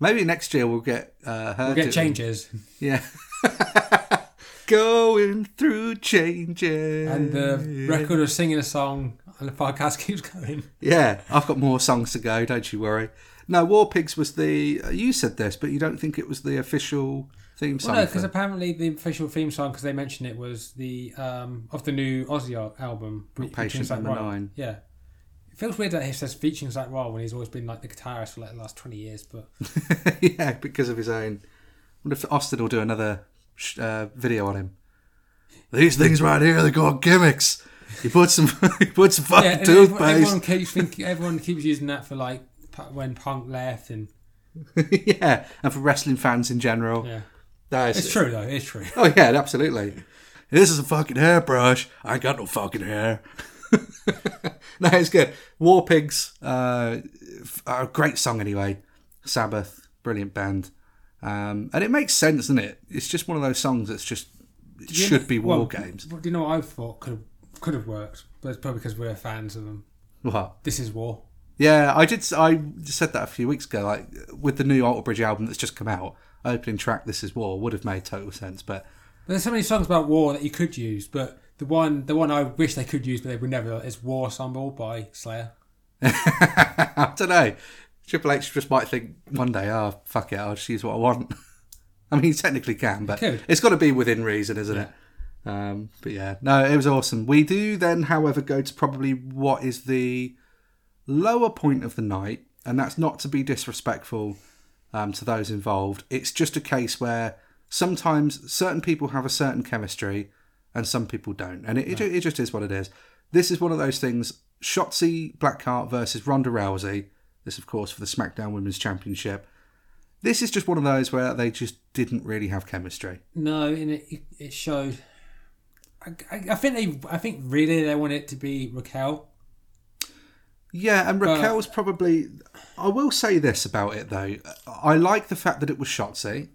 Maybe next year we'll get uh, her. We'll get changes, Yeah. (laughs) Going through changes. and the record of singing a song and the podcast (laughs) keeps going. Yeah, I've got more songs to go. Don't you worry. No, War Pigs was the. You said this, but you don't think it was the official theme song. Well, no, because apparently the official theme song, because they mentioned it, was the um of the new Ozzy album, Patient Number. Nine. Yeah. It feels weird that he says featuring Zakk Wylde when he's always been like the guitarist for like the last twenty years, but (laughs) yeah, because of his own. I wonder if Austin will do another uh, video on him. These things right here, they called gimmicks. He put some, (laughs) he put some fucking yeah, and everyone, toothpaste. everyone keeps thinking, everyone keeps using that for like when Punk left, and (laughs) yeah, and for wrestling fans in general. yeah, No, it's true though, it's true. Oh yeah, absolutely. This is a fucking hairbrush. I ain't got no fucking hair. (laughs) no, it's good. War Pigs, uh, f- a great song anyway. Sabbath, brilliant band, um, and it makes sense, doesn't it? It's just one of those songs that's just it should know- be war well, games. Do you know what I thought could have could have worked? But it's probably because we're fans of them. What? This is war. Yeah, I did. I said that a few weeks ago. Like with the new Alter Bridge album that's just come out, opening track "This Is War" would have made total sense. But But there's so many songs about war that you could use, but the one the one I wish they could use, but they would never, is "War Ensemble" by Slayer. (laughs) I don't know. Triple H just might think one day, oh fuck it, I'll just use what I want. (laughs) I mean, he technically can, but it's got to be within reason, isn't it? Um, but yeah, no, it was awesome. We do then, however, go to probably what is the lower point of the night, and that's not to be disrespectful um, to those involved. It's just a case where sometimes certain people have a certain chemistry and some people don't, and it, it, it just is what it is. This is one of those things. Shotzi Blackheart versus Ronda Rousey. This, of course, for the SmackDown Women's Championship. This is just one of those where they just didn't really have chemistry. No, and it it showed. I, I, I think they I think really they want it to be Raquel. Yeah, and Raquel's probably. I will say this about it though. I like the fact that it was Shotzi.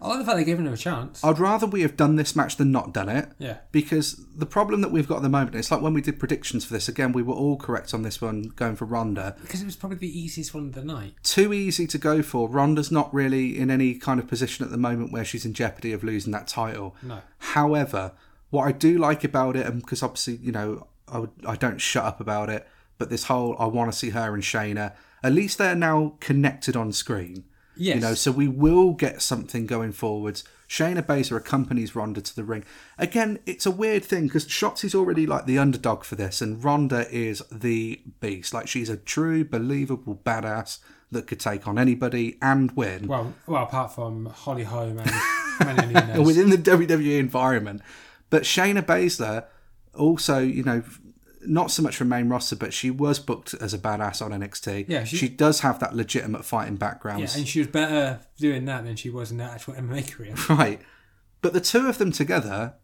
I like the fact they're giving her a chance. I'd rather we have done this match than not done it. yeah, Because the problem that we've got at the moment, it's like when we did predictions for this, again, we were all correct on this one going for Ronda. because it was probably the easiest one of the night. Too easy to go for. Ronda's not really in any kind of position at the moment where she's in jeopardy of losing that title. No, However, what I do like about it, and because obviously, you know, I, would, I don't shut up about it, but this whole I want to see her and Shayna, at least they're now connected on screen. Yes, You know, so we will get something going forwards. Shayna Baszler accompanies Ronda to the ring. Again, it's a weird thing because Shotzi's already like the underdog for this, and Ronda is the beast. Like she's a true, believable badass that could take on anybody and win well, well, apart from Holly Holm and Nunes. (laughs) within the WWE environment. But Shayna Baszler also, you know, not so much from main roster, but she was booked as a badass on NXT. Yeah, she, she- does have that legitimate fighting background. yeah, and she was better doing that than she was in her actual MMA career. (laughs) Right. But the two of them together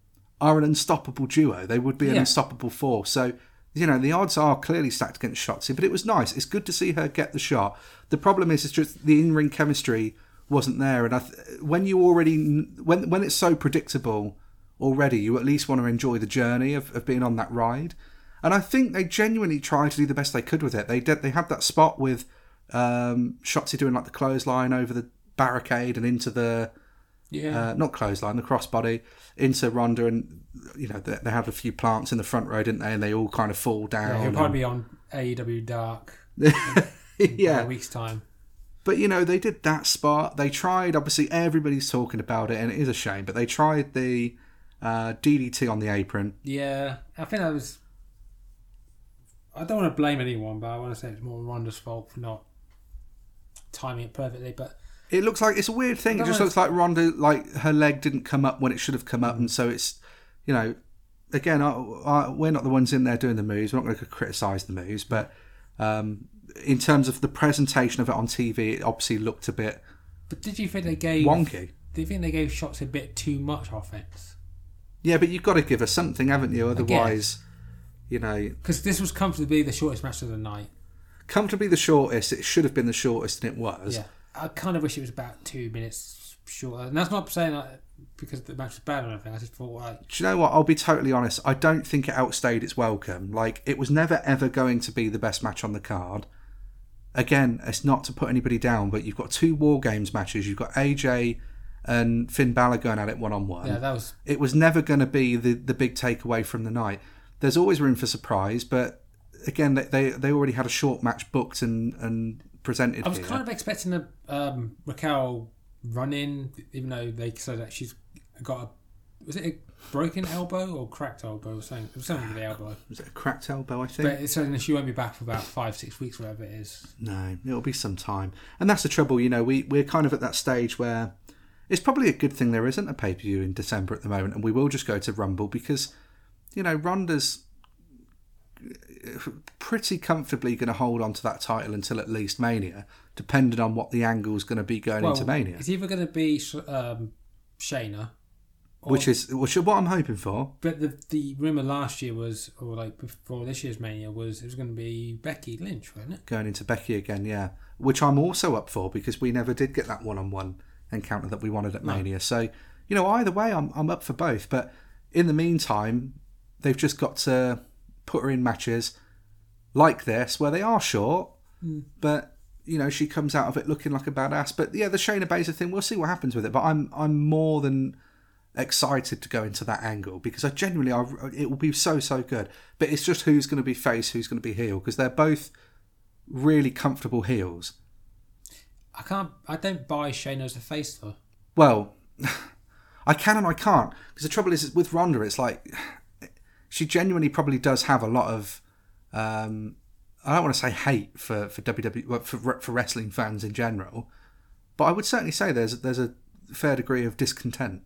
are an unstoppable duo. They would be an Yeah. unstoppable force. So you know, the odds are clearly stacked against Shotzi, but it was nice. It's good to see her get the shot. The problem is, it's just the in-ring chemistry wasn't there, and I th- when you already when when it's so predictable already, you at least want to enjoy the journey of, of being on that ride. And I think they genuinely tried to do the best they could with it. They did. They had that spot with um, Shotzi doing like the clothesline over the barricade and into the Yeah. uh, not clothesline, the crossbody into Ronda, and you know they, they have a few plants in the front row, didn't they? And they all kind of fall down. He'll and- probably be on AEW Dark (laughs) yeah, in a week's time. but you know they did that spot. They tried. Obviously, everybody's talking about it, and it is a shame. But they tried the uh, DDT on the apron. Yeah, I think that was. I don't want to blame anyone, but I want to say it's more Ronda's fault for not timing it perfectly. But It looks like it's a weird thing. It just looks like Ronda, like her leg didn't come up when it should have come up, and so it's, you know, again, I, I, we're not the ones in there doing the moves. We're not going to criticise the moves, but um, in terms of the presentation of it on TV, it obviously looked a bit but did you think they gave? wonky. Do you think they gave Shotzi a bit too much offense? Yeah, but you've got to give us something, haven't you? Otherwise, you know, Because this was comfortably the shortest match of the night. comfortably the shortest. It should have been the shortest, and it was. Yeah, I kind of wish it was about two minutes shorter. And that's not saying that because the match was bad or anything. I just thought like, Do you know what? I'll be totally honest. I don't think it outstayed its welcome. Like, it was never ever going to be the best match on the card. Again, it's not to put anybody down, but you've got two War Games matches. You've got AJ and Finn Balor going at it one on one. yeah, that was It was never going to be the, the big takeaway from the night. There's always room for surprise, but again, they, they, they already had a short match booked and, and presented I was here. kind of expecting a um, Raquel run in, even though they said that she's got a was it a broken elbow or cracked elbow or something? It was something with the elbow. (sighs) Was it a cracked elbow, I think? But it's saying that she won't be back for about five, six weeks, whatever it is. No, it'll be some time. And that's the trouble, you know, we, we're kind of at that stage where it's probably a good thing there isn't a pay per view in December at the moment, and we will just go to Rumble because, you know, Ronda's pretty comfortably going to hold on to that title until at least Mania, depending on what the angle is going to be going into Mania, It's either going to be um, Shayna, or, which is which is what I'm hoping for. but the the rumor last year was, or like before this year's Mania was, it was going to be Becky Lynch, wasn't it? Going into Becky again, yeah, which I'm also up for because we never did get that one on one encounter that we wanted at Mania. So, you know, either way, I'm, I'm up for both. But in the meantime, they've just got to put her in matches like this where they are short, hmm. but you know she comes out of it looking like a badass. But yeah, the Shayna Baszler thing, we'll see what happens with it. But I'm I'm more than excited to go into that angle because I genuinely I, it will be so so good. But it's just who's going to be face, who's going to be heel because they're both really comfortable heels. I can't. I don't buy Shayna as a face though. Well, (laughs) I can and I can't because the trouble is with Ronda, it's like she genuinely probably does have a lot of. Um, I don't want to say hate for for WWE for for wrestling fans in general, but I would certainly say there's there's a fair degree of discontent,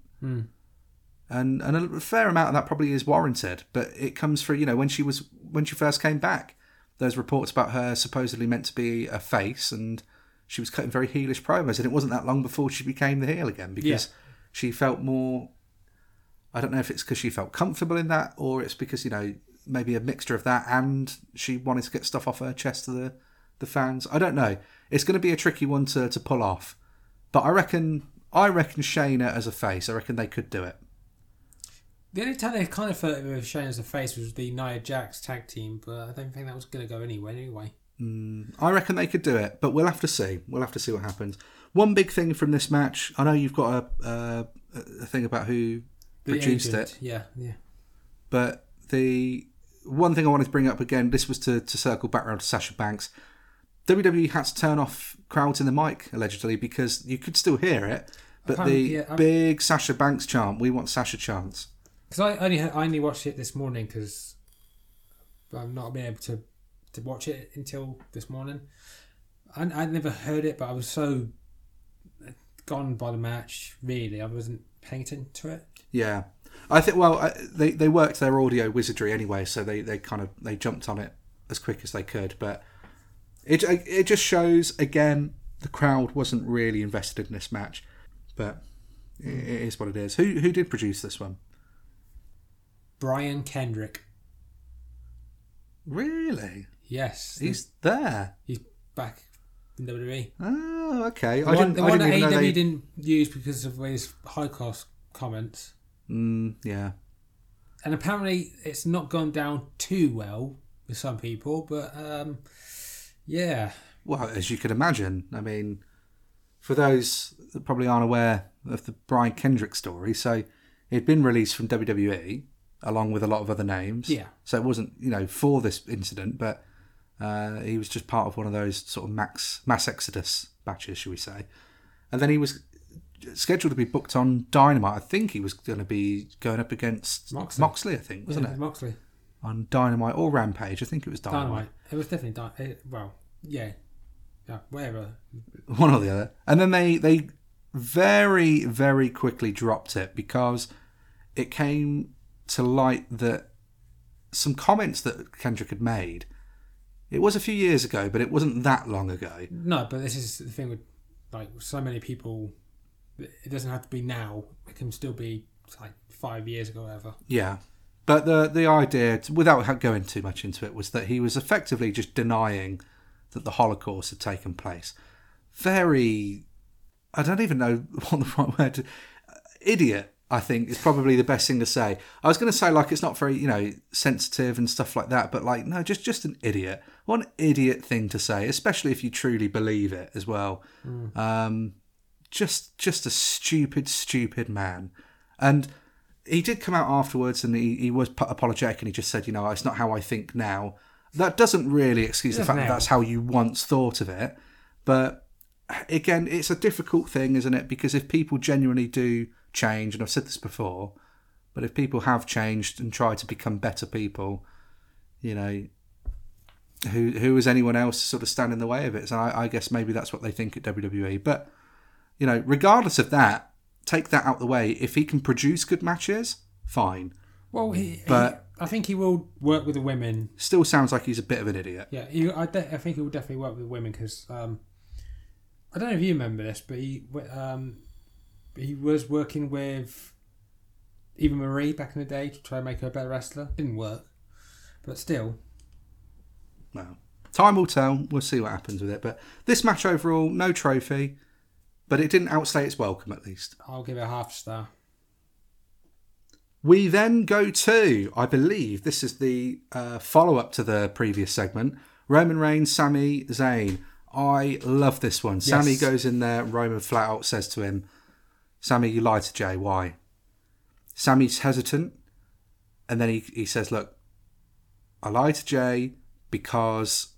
and and a fair amount of that probably is warranted. But it comes through you know when she was when she first came back, there's reports about her supposedly meant to be a face and she was cutting very heelish promos, and it wasn't that long before she became the heel again because she felt more. I don't know if it's because she felt comfortable in that, or it's because you know maybe a mixture of that, and she wanted to get stuff off her chest to the the fans. I don't know. It's going to be a tricky one to to pull off, but I reckon I reckon Shayna as a face. I reckon they could do it. The only time they kind of felt with Shayna as a face was the Nia Jax tag team, but I don't think that was going to go anywhere anyway. Hmm, I reckon they could do it, but we'll have to see. We'll have to see what happens. One big thing from this match, I know you've got a, a, a thing about who The produced agent, it, Yeah, yeah. but the one thing I wanted to bring up again, this was to, to circle back around to Sasha Banks. WWE had to turn off crowds in the mic allegedly because you could still hear it, but the yeah, big Sasha Banks chant, "We want Sasha" chants. Because I only I only watched it this morning because I've not been able to to watch it until this morning. I I'd never heard it, but I was so gone by the match. Really, I wasn't paying attention to it. Yeah, I think. Well, they they worked their audio wizardry anyway, so they, they kind of they jumped on it as quick as they could. But it it just shows again the crowd wasn't really invested in this match, but it, it is what it is. Who who did produce this one? Brian Kendrick. Really? Yes, He's there. he's back in WWE. Ah. Oh, okay. The I one, didn't, the I one didn't that AEW they... didn't use because of his Holocaust comments. Mm, yeah. And apparently, it's not gone down too well with some people, but um, yeah, Well, as you can imagine, I mean, for those that probably aren't aware of the Brian Kendrick story, so he'd been released from WWE along with a lot of other names. Yeah. So it wasn't, you know, for this incident, but uh, he was just part of one of those sort of max mass exodus batches, shall we say? And then he was scheduled to be booked on Dynamite. I think he was going to be going up against Moxley. I think, wasn't yeah, it? Moxley, On Dynamite or Rampage. I think it was Dynamite. Dynamite. It was definitely Dynamite. Well, yeah, yeah, whatever. (laughs) one or the other. And then they they very very quickly dropped it because it came to light that some comments that Kendrick had made. It was a few years ago, but it wasn't that long ago. No, but this is the thing with like so many people. It doesn't have to be now. It can still be like five years ago, or whatever. Yeah. But the the idea, without going too much into it, was that he was effectively just denying that the Holocaust had taken place. Very, I don't even know (laughs) what the right word. To, idiot, I think, is probably the best thing to say. I was going to say like it's not very you know sensitive and stuff like that, but like no, just just an idiot. One idiot thing to say, especially if you truly believe it as well. Um, just just a stupid, stupid man, and he did come out afterwards and he, he was apologetic and he just said, you know, it's not how I think now. That doesn't really excuse the fact that that's how you once thought of it. But again, it's a difficult thing, isn't it? Because if people genuinely do change, and I've said this before, but if people have changed and tried to become better people, you know, who who is anyone else to sort of stand in the way of it? So I, I guess maybe that's what they think at WWE. But you know, regardless of that, take that out the way. If he can produce good matches, fine. Well, he, But- he, I think he will work with the women. Still sounds like he's a bit of an idiot. Yeah, he, I, de- I think he will definitely work with women because um, I don't know if you remember this, but he um, he was working with Eva Marie back in the day to try and make her a better wrestler. Didn't work, but still, Well, time will tell. We'll see what happens with it. But this match overall, no trophy, but it didn't outstay its welcome at least. I'll give it a half star. We then go to, I believe, this is the uh, follow up to the previous segment Roman Reigns, Sami Zayn. I love this one. Sami goes in there, Roman flat out says to him, Sami, you lied to Jey. Why? Sami's hesitant, and then he, he says, Look, I lied to Jey because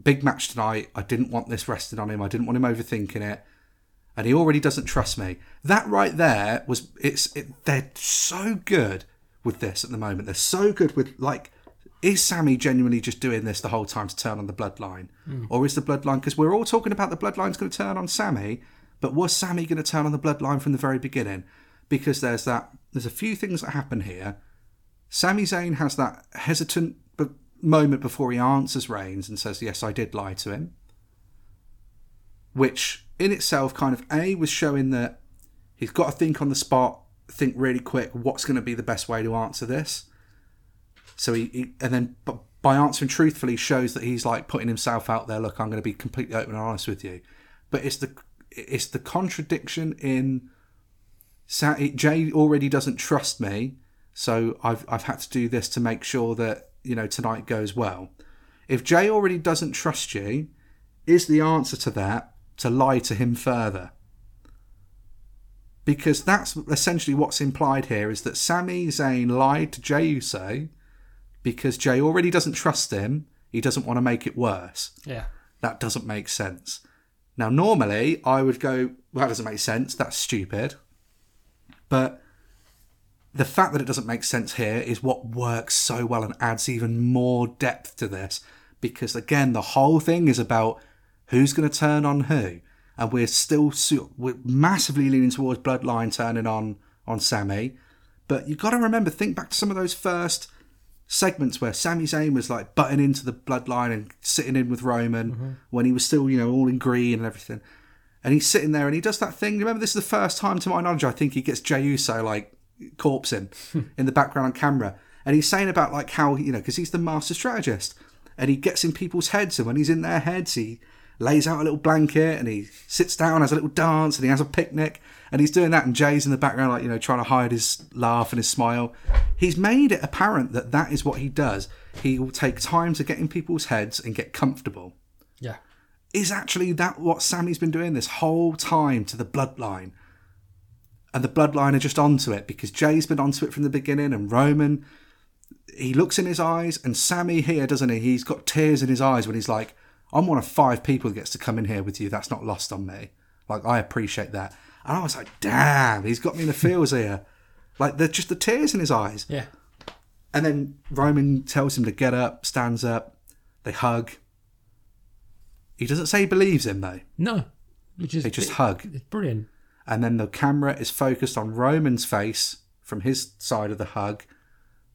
big match tonight. I didn't want this resting on him. I didn't want him overthinking it and he already doesn't trust me. That right there was it's it, they're so good with this at the moment. They're so good with like is Sami genuinely just doing this the whole time to turn on the bloodline? Hmm. Or is the bloodline because we're all talking about the bloodline's going to turn on Sami, but was Sami going to turn on the bloodline from the very beginning? Because there's that there's a few things that happen here. Sami Zayn has that hesitant b- moment before he answers Reigns and says, "Yes, I did lie to him." which in itself kind of a was showing that he's got to think on the spot, think really quick. What's going to be the best way to answer this? So he, he and then by answering truthfully shows that he's like putting himself out there. Look, I'm going to be completely open and honest with you, but it's the it's the contradiction in Jey already doesn't trust me, so I've I've had to do this to make sure that you know tonight goes well. If Jey already doesn't trust you, is the answer to that to lie to him further? Because that's essentially what's implied here is that Sami Zayn lied to Jey Uso because Jey already doesn't trust him. He doesn't want to make it worse. Yeah, That doesn't make sense. Now, normally I would go, well, that doesn't make sense. That's stupid. But the fact that it doesn't make sense here is what works so well and adds even more depth to this. Because again, the whole thing is about who's going to turn on who. And we're still we're massively leaning towards Bloodline turning on on Sami. But you've got to remember, think back to some of those first segments where Sami Zayn was like butting into the bloodline and sitting in with Roman mm-hmm. when he was still, you know, all in green and everything. And he's sitting there and he does that thing. Remember, this is the first time, to my knowledge, I think he gets Jey Uso like corpsing (laughs) in in the background on camera. and he's saying about like how you know because he's the master strategist, and he gets in people's heads, and when he's in their heads, he lays out a little blanket and he sits down, has a little dance, and he has a picnic, and he's doing that, and Jey's in the background, like you know, trying to hide his laugh and his smile. He's made it apparent that that is what he does. He will take time to get in people's heads and get comfortable. Yeah. Is actually that what Sami's been doing this whole time to the bloodline? And the bloodline are just onto it because Jey's been onto it from the beginning, and Roman, he looks in his eyes, and Sami here, doesn't he? He's got tears in his eyes when he's like, I'm one of five people that gets to come in here with you. That's not lost on me. Like, I appreciate that. And I was like, damn, he's got me in the feels here. Like, they're just the tears in his eyes. Yeah. And then Roman tells him to get up, stands up, they hug. He doesn't say he believes him, though. No. Which is They just hug. it's brilliant. And then the camera is focused on Roman's face from his side of the hug,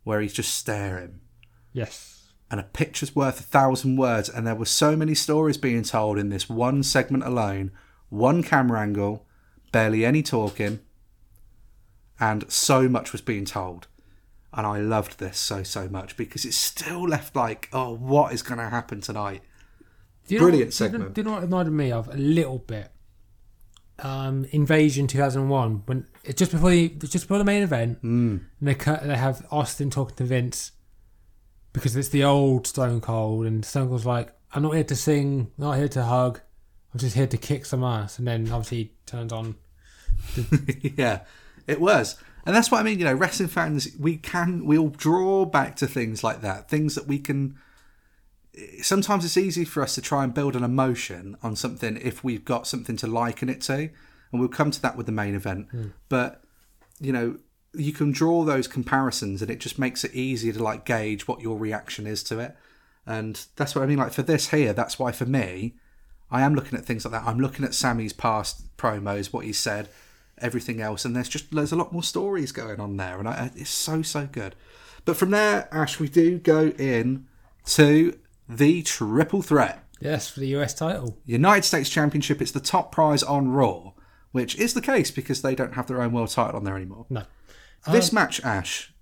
where he's just staring. Yes. and a picture's worth a thousand words. And there were so many stories being told in this one segment alone, one camera angle, barely any talking, and so much was being told. And I loved this so so much because it still left like, oh, what is going to happen tonight? Do you Brilliant know, segment. Do you know what it reminded me of a little bit? Um, Invasion 2001 when just before the just before the main event, and they cut, they have Austin talking to Vince because it's the old Stone Cold, and Stone Cold's like, "I'm not here to sing, not here to hug, I'm just here to kick some ass," and then obviously he turns on. (laughs) yeah, it was. And that's what I mean, you know, wrestling fans, we can, we'll draw back to things like that, things that we can. Sometimes it's easy for us to try and build an emotion on something if we've got something to liken it to. And we'll come to that with the main event. Hmm. But, you know, you can draw those comparisons and it just makes it easier to like gauge what your reaction is to it. And that's what I mean. Like for this here, that's why for me, I am looking at things like that. I'm looking at Sammy's past promos, what he said, everything else, and there's just there's a lot more stories going on there, and I, it's so so good. But from there, Ash, we do go in to the triple threat. Yes, for the US title. United States Championship. It's the top prize on Raw, which is the case because they don't have their own world title on there anymore. No, This match, Ash,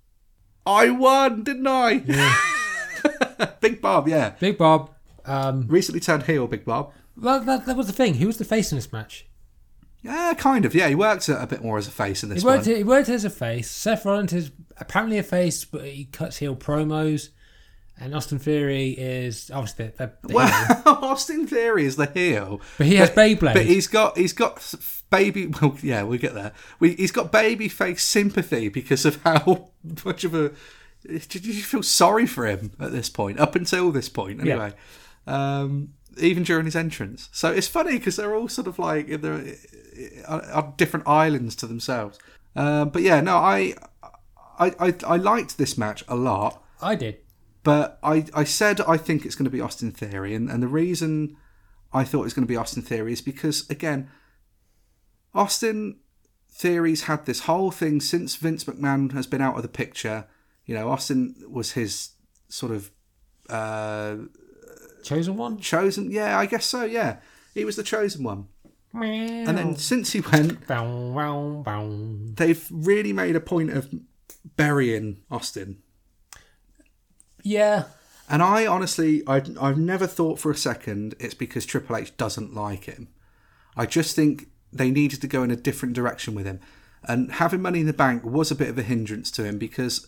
I won, didn't I? Yeah. (laughs) Big Bob, yeah. Big Bob. Um, Recently turned heel, Big Bob. well, that, that was the thing. Who was the face in this match? Yeah, kind of. Yeah, he worked a, a bit more as a face in this He worked, one. he worked as a face. Seth Rollins is apparently a face, but he cuts heel promos. And Austin Theory is obviously the, the, the heel. Well, (laughs) Austin Theory is the heel, But he has Beyblade. but he's got he's got baby. (laughs) Well, yeah, we get there. We, he's got baby face sympathy because of how (laughs) much of a. Did you feel sorry for him at this point? Up until this point, anyway. Um, even during his entrance, so it's funny because they're all sort of like in their on different islands to themselves. Um, but yeah, no, I, I I I liked this match a lot. I did. But I, I said I think it's going to be Austin Theory, and, and the reason I thought it was going to be Austin Theory is because again, Austin Theory's had this whole thing since Vince McMahon has been out of the picture. You know, Austin was his sort of uh, Chosen one? chosen. Yeah, I guess so. Yeah, he was the chosen one. And then since he went, Bow, bow, bow. they've really made a point of burying Austin. Yeah. And I honestly, I, I've never thought for a second it's because Triple H doesn't like him. I just think they needed to go in a different direction with him. And having Money in the Bank was a bit of a hindrance to him because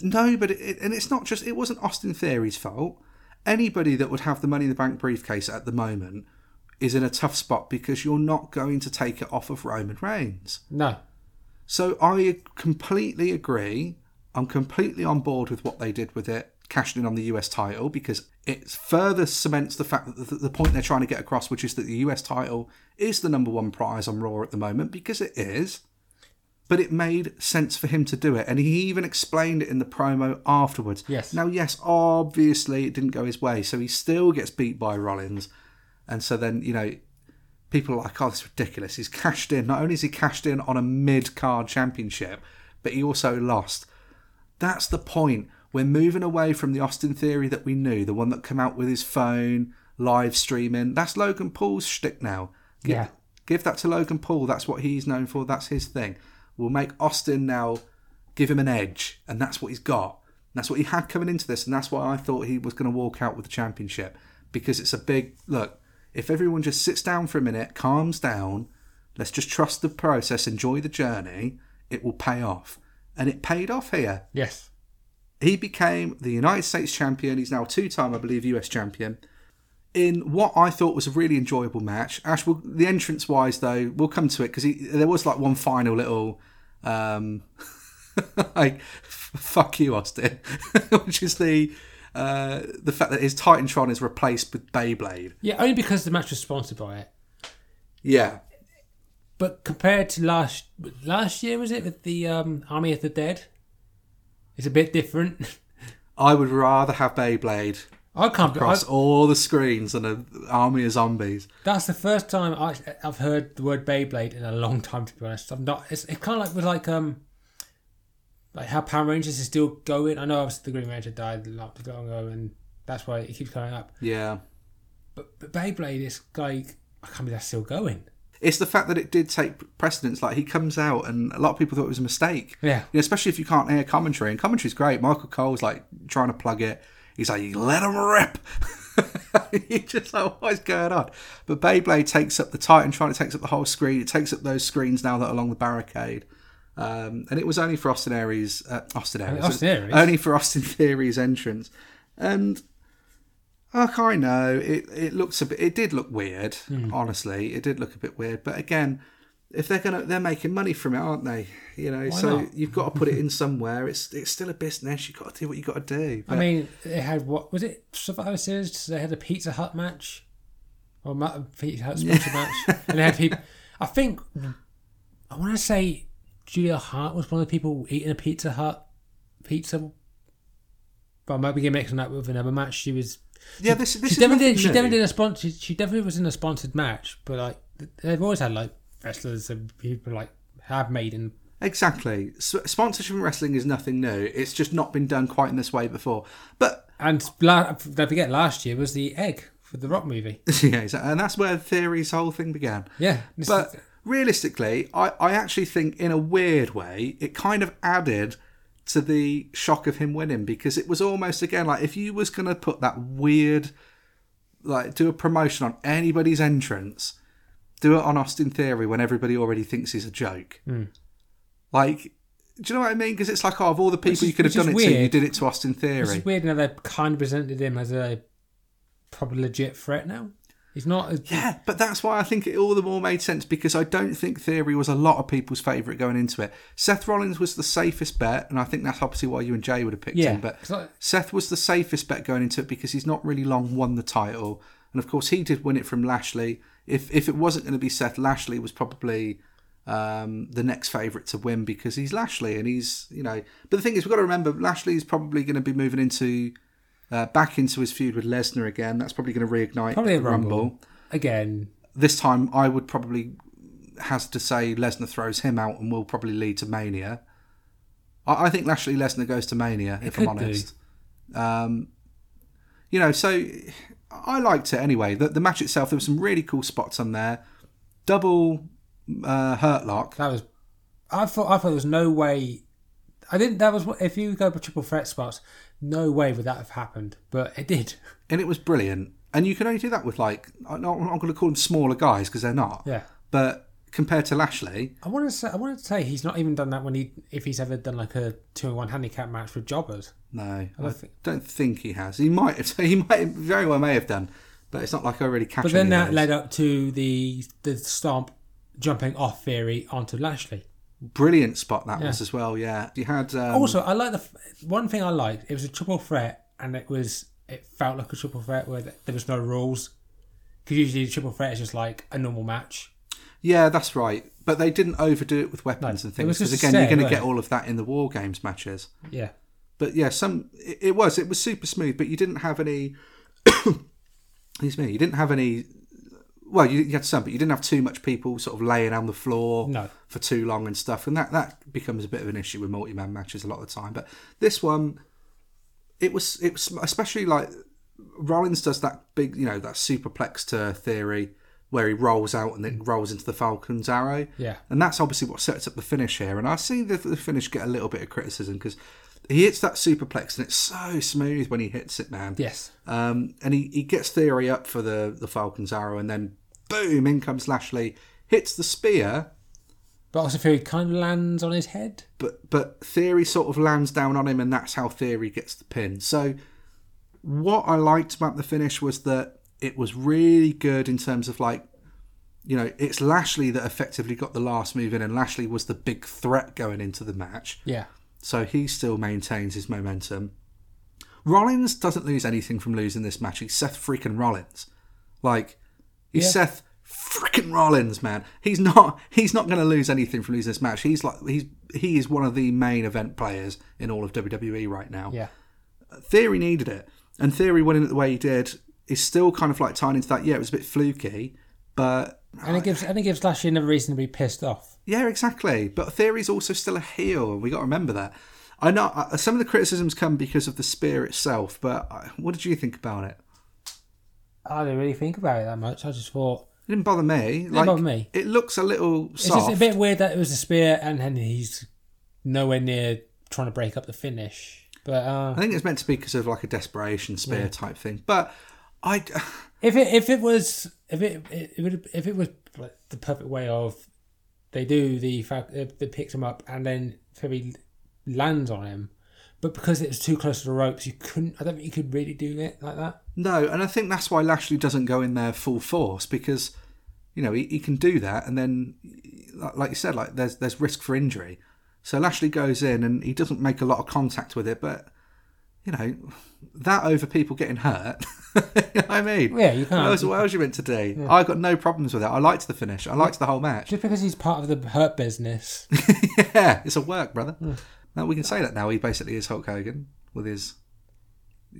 no, but it, and it's not just, it wasn't Austin Theory's fault. Anybody that would have the Money in the Bank briefcase at the moment is in a tough spot because you're not going to take it off of Roman Reigns. No. So I completely agree. I'm completely on board with what they did with it, cashing in on the US title, because it further cements the fact that the, point they're trying to get across, which is that the US title is the number one prize on Raw at the moment, because it is. But it made sense for him to do it, and he even explained it in the promo afterwards. Yes. Now, yes, obviously it didn't go his way, so he still gets beat by Rollins, and so then you know people are like, oh, this is ridiculous. He's cashed in. Not only is he cashed in on a mid card championship, but he also lost. That's the point. We're moving away from the Austin Theory that we knew, the one that came out with his phone, live streaming. That's Logan Paul's shtick now. Give, Yeah. Give that to Logan Paul. That's what he's known for. That's his thing. We'll make Austin now give him an edge, and that's what he's got. That's what he had coming into this, and that's why I thought he was going to walk out with the championship because it's a big look. If everyone just sits down for a minute, calms down, let's just trust the process, enjoy the journey, it will pay off. And it paid off here. Yes. He became the United States champion. He's now two time, I believe, US champion. In what I thought was a really enjoyable match. Ash, will, the entrance wise, though, we'll come to it because there was like one final little. Um, (laughs) like, fuck you, Austin, (laughs) which is the. Uh, the fact that his Titantron is replaced with Beyblade. Yeah, only because the match was sponsored by it. Yeah, But compared to last last year, was it with the um, Army of the Dead? It's a bit different. I would rather have Beyblade I can't. be- I, across all the screens and an army of zombies. that's the first time I, I've heard the word Beyblade in a long time. To be honest, I'm not. It's, it's kind of like with like um, like how Power Rangers is still going. I know obviously the Green Ranger died a lot long ago, and that's why it keeps coming up. Yeah. But, but Beyblade is like I can't believe that's still going. It's the fact that it did take precedence. Like he comes out, and a lot of people thought it was a mistake. Yeah. You know, especially if you can't hear commentary. And commentary's great. Michael Cole's like trying to plug it. He's like, let him rip. (laughs) You're just like, what is going on? But Beyblade takes up the Titan, trying to takes up the whole screen. It takes up those screens now that are along the barricade. Um, and it was only for Austin Aries. Uh, Austin Aries. Austin Aries? Only for Austin (laughs) Theory's entrance. And Look, I know it. It looks a bit. It did look weird. Hmm. Honestly, it did look a bit weird. But again, if they're gonna, they're making money from it, aren't they? You know, so not? you've got to put it in (laughs) somewhere. It's it's still a business. You've got to do what you got to do. I mean, they had what was it? Survivor Series. They had a Pizza Hut match, or Pizza Hut sponsored match, and they had (laughs) people. I think I want to say Julia Hart was one of the people eating a Pizza Hut pizza. But I might be getting mixing that with another match. She was. yeah, this this She is definitely did. She definitely did a sponsor. She definitely was in a sponsored match. But like they've always had like wrestlers and people like have made in. Exactly. Sponsorship in wrestling is nothing new. It's just not been done quite in this way before. But And la- don't forget, last year was the egg for the Rock movie. (laughs) yeah, exactly. and that's where Theory's whole thing began. Yeah, But is- realistically, I, I actually think, in a weird way, it kind of added to the shock of him winning because it was almost again like if you was going to put that weird, like do a promotion on anybody's entrance, do it on Austin Theory when everybody already thinks he's a joke. Hmm. Like, do you know what I mean? Because it's like, oh, of all the people is- you could have done it to, you did it to Austin Theory. It's weird now they kind of presented him as a probably legit threat now. He's not. A, Yeah, but that's why I think it all the more made sense because I don't think Theory was a lot of people's favourite going into it. Seth Rollins was the safest bet, and I think that's obviously why you and Jay would have picked Yeah, him. But I- Seth was the safest bet going into it because he's not really long won the title, and of course he did win it from Lashley. If if it wasn't going to be Seth, Lashley was probably um, the next favourite to win because he's Lashley and he's you know. But the thing is, we've got to remember Lashley is probably going to be moving into. Uh, back into his feud with Lesnar again. That's probably going to reignite Probably a the Rumble Rumble. again. this time I would probably has to say Lesnar throws him out and will probably lead to Mania. I, I think Lashley Lesnar goes to Mania if I'm honest. Um, you know, so I liked it anyway. The, the match itself, there were some really cool spots on there. Double uh, hurt lock. That was. I thought. I thought there was no way. I didn't. That was what- if you go for triple threat spots. No way would that have happened, but it did. (laughs) and it was brilliant. And you can only do that with like I'm not, I'm not going to call them smaller guys because they're not. Yeah. But compared to Lashley, I want to say. I wanted to say he's not even done that when he if he's ever done like a two and one handicap match with jobbers. no, I don't think- don't think he has. He might have. (laughs) He might very well may have done, but it's not like I really catch. But then that led up to the the stomp jumping off Theory onto Lashley. Brilliant spot that Yeah. was as well. Yeah, you had um, Also, I like the one thing I liked. It was a triple threat, and it was it felt like a triple threat where th- there was no rules. Because usually a triple threat is just like a normal match. yeah, that's right. But they didn't overdo it with weapons No, and things because again, you're going to get all of that in the war games matches. Yeah, But yeah, some it, it was it was super smooth, but you didn't have any. (coughs) excuse me, you didn't have any. Well, you, you had some, but you didn't have too much people sort of laying on the floor No. for too long and stuff, and that that becomes a bit of an issue with multi-man matches a lot of the time. But this one, it was it was especially like Rollins does that big, you know, that superplex to theory where he rolls out and then mm. rolls into the Falcon's arrow. Yeah. And that's obviously what sets up the finish here. And I see the, the finish get a little bit of criticism because he hits that superplex, and it's so smooth when he hits it, man. Yes. Um, and he, he gets Theory up for the, the Falcon's arrow, and then boom, in comes Lashley, hits the spear, But also Theory kind of lands on his head. but but Theory sort of lands down on him, and that's how Theory gets the pin. So, what I liked about the finish was that it was really good in terms of like, you know, it's Lashley that effectively got the last move in, and Lashley was the big threat going into the match. Yeah. So he still maintains his momentum. Rollins doesn't lose anything from losing this match. He's Seth freaking Rollins. Like he's Yeah. Seth freaking Rollins, man. He's not he's not going to lose anything from losing this match. He's like he's he is one of the main event players in all of WWE right now. Yeah. Theory needed it, and Theory winning it the way he did is still kind of like tying into that. Yeah, it was a bit fluky, but And it gives and it gives Lashley another reason to be pissed off. Yeah, exactly. But Theory's also still a heel, we got to remember that. I know uh, some of the criticisms come because of the spear itself, but uh, what did you think about it? I didn't really think about it that much. I just thought It didn't bother me. Like, bother me. It looks a little it's soft. just a bit weird that it was a spear and then he's nowhere near trying to break up the finish. But uh, I think it's meant to be because of like a desperation spear type thing. But I, if it if it was if it, it if it was like the perfect way of they do the fact uh, they picks him up and then Theory lands on him, but because it was too close to the ropes, you couldn't. I don't think you could really do it like that. no, and I think that's why Lashley doesn't go in there full force because you know he, he can do that, and then like you said, like there's there's risk for injury. So Lashley goes in and he doesn't make a lot of contact with it, but you know that over people getting hurt. (laughs) you know I mean? Yeah, you What can't. else, what else you meant to do? I got no problems with it. I liked the finish. I liked the whole match. Just because he's part of the hurt business. (laughs) yeah, it's a work, brother. Now we can say that now. He basically is Hulk Hogan with his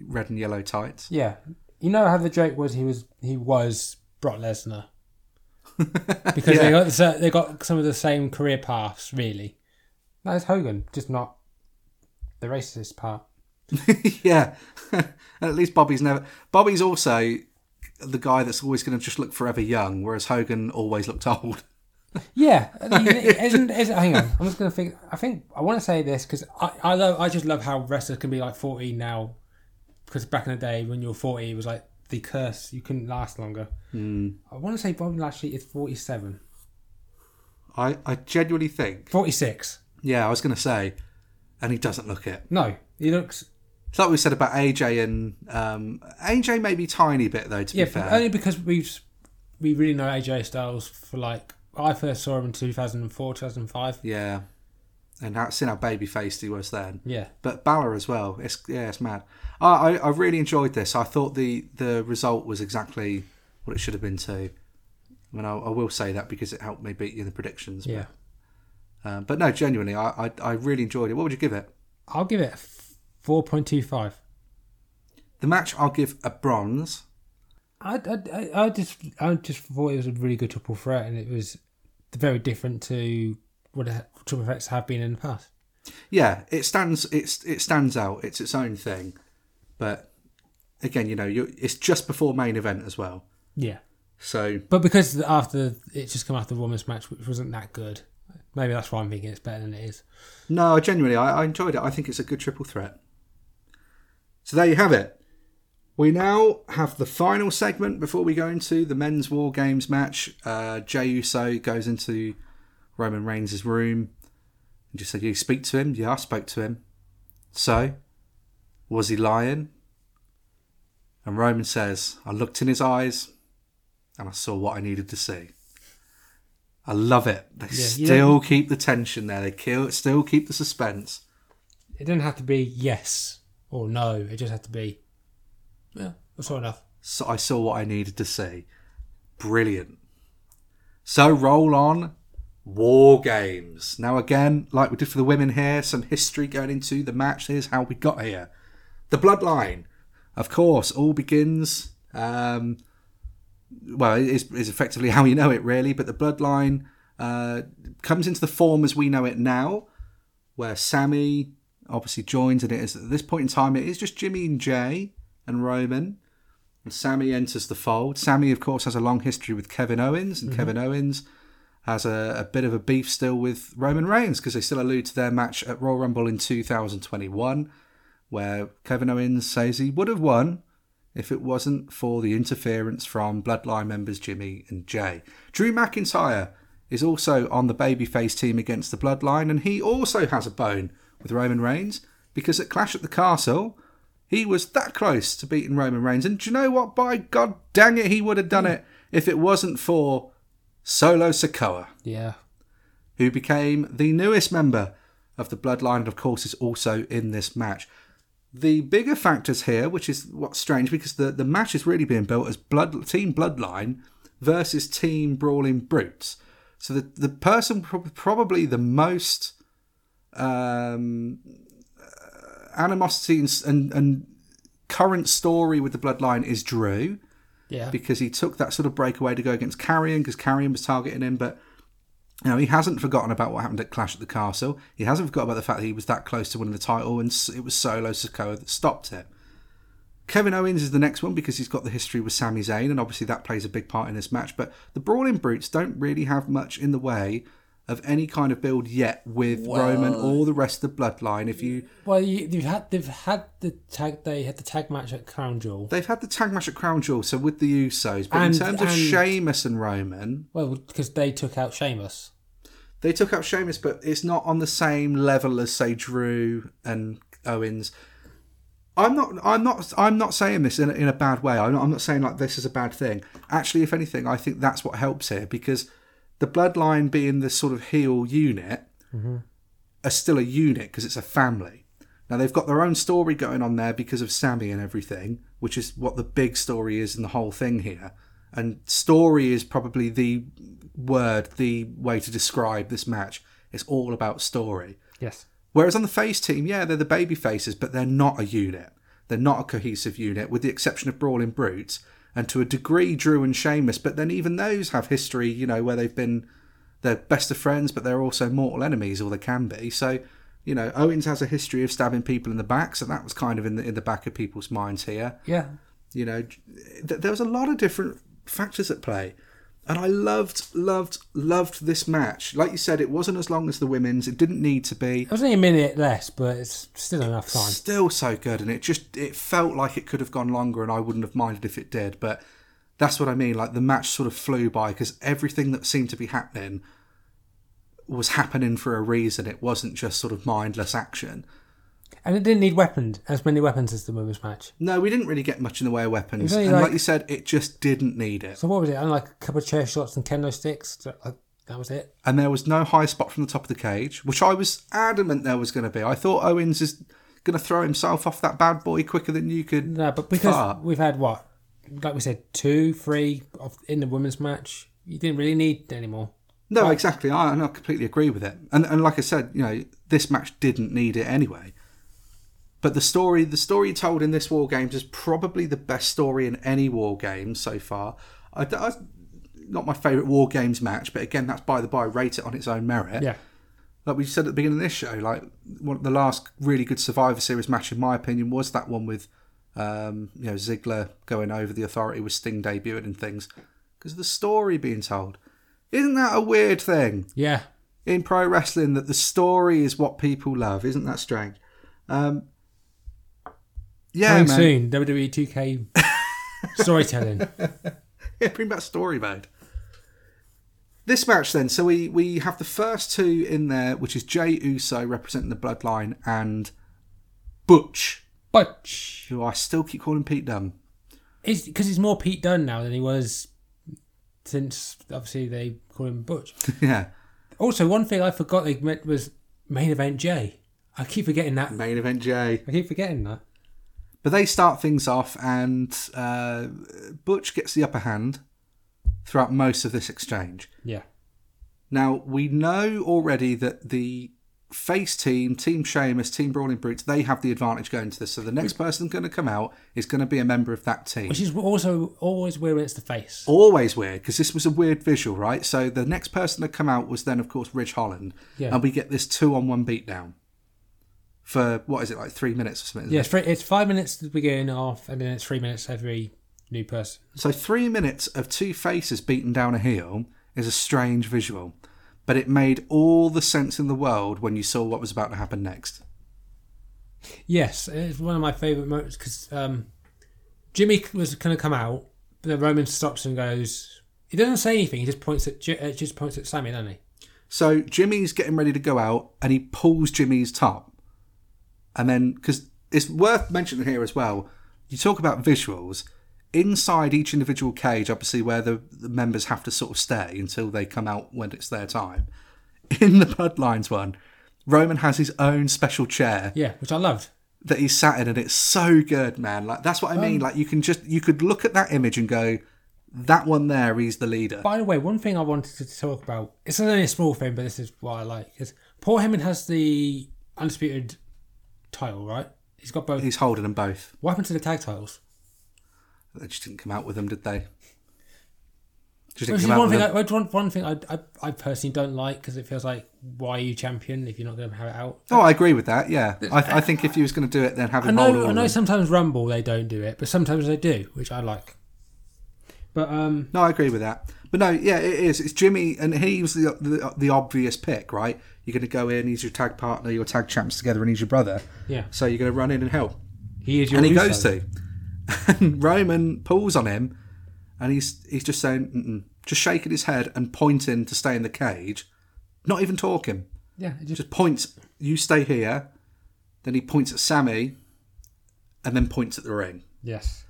red and yellow tights. yeah, you know how the joke was he was he was Brock Lesnar (laughs) because they got they got some of the same career paths really. That's Hogan, just not the racist part. (laughs) yeah, (laughs) at least Bobby's never. Bobby's also the guy that's always going to just look forever young, whereas Hogan always looked old. (laughs) Yeah, isn't, isn't, hang on. I'm just gonna think. I think I want to say this because I I love I just love how wrestlers can be like 40 now. Because back in the day when you were 40, it was like the curse. You couldn't last longer. Hmm. I want to say Bobby Lashley is 47, I, I genuinely think. 46. Yeah, I was going to say, and he doesn't look it. No, he looks It's like we said about AJ and um, AJ maybe tiny bit though. To yeah. be fair, Only because we've we really know AJ Styles for like I first saw him in 2004, 2005. yeah, and how, seeing how baby faced he was then. Yeah, but Balor as well. It's yeah, it's mad. I, I, I really enjoyed this. I thought the the result was exactly what it should have been too. I mean, I, I will say that because it helped me beat you in the predictions. But, yeah. um, but no, genuinely, I, I I really enjoyed it. What would you give it? I'll give it 4.25. The match, I'll give a bronze. I, I, I- just I just thought it was a really good triple threat, and it was very different to what triple threats have been in the past. Yeah, it stands. It's it stands out. It's its own thing. But again, you know, you it's just before main event as well. Yeah, So but because after it's just come after the women's match, which wasn't that good, maybe that's why I'm thinking it's better than it is. No, genuinely, I, I enjoyed it. I think it's a good triple threat. So there you have it. We now have the final segment before we go into the men's War Games match. Uh, Jey Uso goes into Roman Reigns' room and just said, You speak to him? Yeah, I spoke to him. So, was he lying? And Roman says, I looked in his eyes and I saw what I needed to see. I love it. They you still keep the tension there. They kill, still keep the suspense. It didn't have to be yes or no. It just had to be yeah, that's all enough. So I saw what I needed to see. Brilliant. So roll on War Games. Now again, like we did for the women here, some history going into the match. Here's how we got here. The bloodline, of course, all begins. Um, well, it is, is effectively how you know it, really. But the bloodline uh, comes into the form as we know it now, where Sami obviously joins, and it is at this point in time it is just Jimmy and Jey and Roman. And Sami enters the fold. Sami, of course, has a long history with Kevin Owens, and mm-hmm. Kevin Owens has a, a bit of a beef still with Roman Reigns because they still allude to their match at Royal Rumble in 2021, where Kevin Owens says he would have won if it wasn't for the interference from Bloodline members Jimmy and Jey. Drew McIntyre is also on the babyface team against the Bloodline, and he also has a bone with Roman Reigns because at Clash at the Castle, he was that close to beating Roman Reigns. And do you know what? By God dang it, he would have done hmm. it if it wasn't for Solo Sikoa, Yeah. who became the newest member of the Bloodline, and of course is also in this match. The bigger factors here, which is what's strange, because the, the match is really being built as blood Team Bloodline versus Team Brawling Brutes. So the the person prob- probably the most um, uh, animosity and, and and current story with the Bloodline is Drew Yeah. because he took that sort of breakaway to go against Karrion because Karrion was targeting him, but you know he hasn't forgotten about what happened at Clash at the Castle. He hasn't forgotten about the fact that he was that close to winning the title, and it was Solo Sikoa that stopped it. Kevin Owens is the next one because he's got the history with Sami Zayn, and obviously that plays a big part in this match. But the Brawling Brutes don't really have much in the way of any kind of build yet with Roman or the rest of the bloodline. If you Well, you, they've had they've had the tag. They had the tag match at Crown Jewel. they've had the tag match at Crown Jewel, so with the Usos, but And- in terms of and- Sheamus and Roman, Well, because they took out Sheamus. They took out Sheamus, but it's not on the same level as say Drew and Owens. I'm not. I'm not. I'm not saying this in a, in a bad way. I'm not, I'm not saying like this is a bad thing. Actually, if anything, I think that's what helps here because the bloodline being the sort of heel unit mm-hmm. are still a unit because it's a family. Now they've got their own story going on there because of Sami and everything, which is what the big story is in the whole thing here. And story is probably the word, the way to describe this match. It's all about story. Yes. Whereas on the face team, yeah, they're the baby faces, but they're not a unit. They're not a cohesive unit, with the exception of Brawling Brutes, and to a degree, Drew and Sheamus. But then even those have history, you know, where they've been they're best of friends, but they're also mortal enemies, or they can be. So, you know, Owens has a history of stabbing people in the back, so that was kind of in the in the back of people's minds here. Yeah. You know, th- there was a lot of different factors at play. And I loved, loved, loved this match. Like you said, it wasn't as long as the women's. It didn't need to be. It was only a minute less, but it's still enough time. Still so good, and it just it felt like it could have gone longer, and I wouldn't have minded if it did. But that's what I mean. Like the match sort of flew by because everything that seemed to be happening was happening for a reason. It wasn't just sort of mindless action. And it didn't need weapons, as many weapons as the women's match. No, we didn't really get much in the way of weapons, and like, like- you said, it just didn't need it. So what was it? Only like a couple of chair shots and kendo sticks. So, like, that was it. and there was no high spot from the top of the cage, which I was adamant there was going to be. I thought Owens is going to throw himself off that bad boy quicker than you could. No, but because we've had what, like we said, two, three of, in the women's match, you didn't really need any more. No, exactly. I, I completely agree with it. And and like I said, you know, this match didn't need it anyway. But the story, the story told in this War Games is probably the best story in any War Games so far. I, I, not my favourite War Games match, but again, that's by the by. Rate it on its own merit. Yeah. like we said at the beginning of this show, like one the last really good Survivor Series match, in my opinion, was that one with, um, you know, Ziggler going over the Authority with Sting debuting and things, because of the story being told. Isn't that a weird thing Yeah. in pro wrestling that the story is what people love? Isn't that strange? Um, yeah, Coming man. soon, WWE 2K (laughs) storytelling. Yeah, bring back story mode. This match then, so we we have the first two in there, which is Jey Uso representing the Bloodline and Butch, Butch. who I still keep calling Pete Dunne. It's because he's more Pete Dunne now than he was since obviously they call him Butch. (laughs) yeah, Also, one thing I forgot they meant was main event Jey. I keep forgetting that. main event Jey. I keep forgetting that. But they start things off, and uh, Butch gets the upper hand throughout most of this exchange. Yeah. Now we know already that the face team, Team Sheamus, Team Brawling Brutes, they have the advantage going to this. So the next person going to come out is going to be a member of that team. Which is also always weird when it's the face. Always weird because this was a weird visual, right? So the next person to come out was then, of course, Ridge Holland, Yeah. and we get this two-on-one beatdown for what is it like three minutes or something? Yeah, it? it's, three, it's five minutes to begin off, and then it's three minutes every new person. So three minutes of two faces beating down a heel is a strange visual, but it made all the sense in the world when you saw what was about to happen next. Yes, it's one of my favourite moments because um, Jimmy was going to come out, but then Roman stops and goes. He doesn't say anything. He just points at uh, just points at Sami, doesn't he? So Jimmy's getting ready to go out, and he pulls Jimmy's top, and then because it's worth mentioning here as well, you talk about visuals inside each individual cage, obviously where the, the members have to sort of stay until they come out when it's their time. (laughs) In the Bloodlines one, Roman has his own special chair Yeah, which I loved. that he's sat in, and it's so good, man. Like that's what I mean. Um, like you can just you could look at that image and go, that one there, he's the leader. By the way, one thing I wanted to talk about, it's only a small thing, but this is what I like, is Paul Heyman has the Undisputed title, right? He's got both. He's holding them both. What happened to the tag titles? They just didn't come out with them, did they? Just didn't is come out one with thing, them. I, one, one thing I, I, I personally don't like because it feels like, why are you champion if you're not going to have it out? Oh, I agree with that. Yeah, I, I think if he was going to do it, then have I him hold all know, I of know them. sometimes Rumble they don't do it, but sometimes they do, which I like. But um, No, I agree with that. But no, yeah, it is. It's Jimmy, and he was the the, the obvious pick, right? You're going to go in. He's your tag partner. Your tag champs together, and he's your brother. yeah, So you're going to run in and help. he is your. and he Russo. goes to. (laughs) And Roman pulls on him, and he's he's just saying, Mm-mm, just shaking his head and pointing to stay in the cage, not even talking. Yeah, just, Just points, you stay here. Then he points at Sami, and then points at the ring. yes.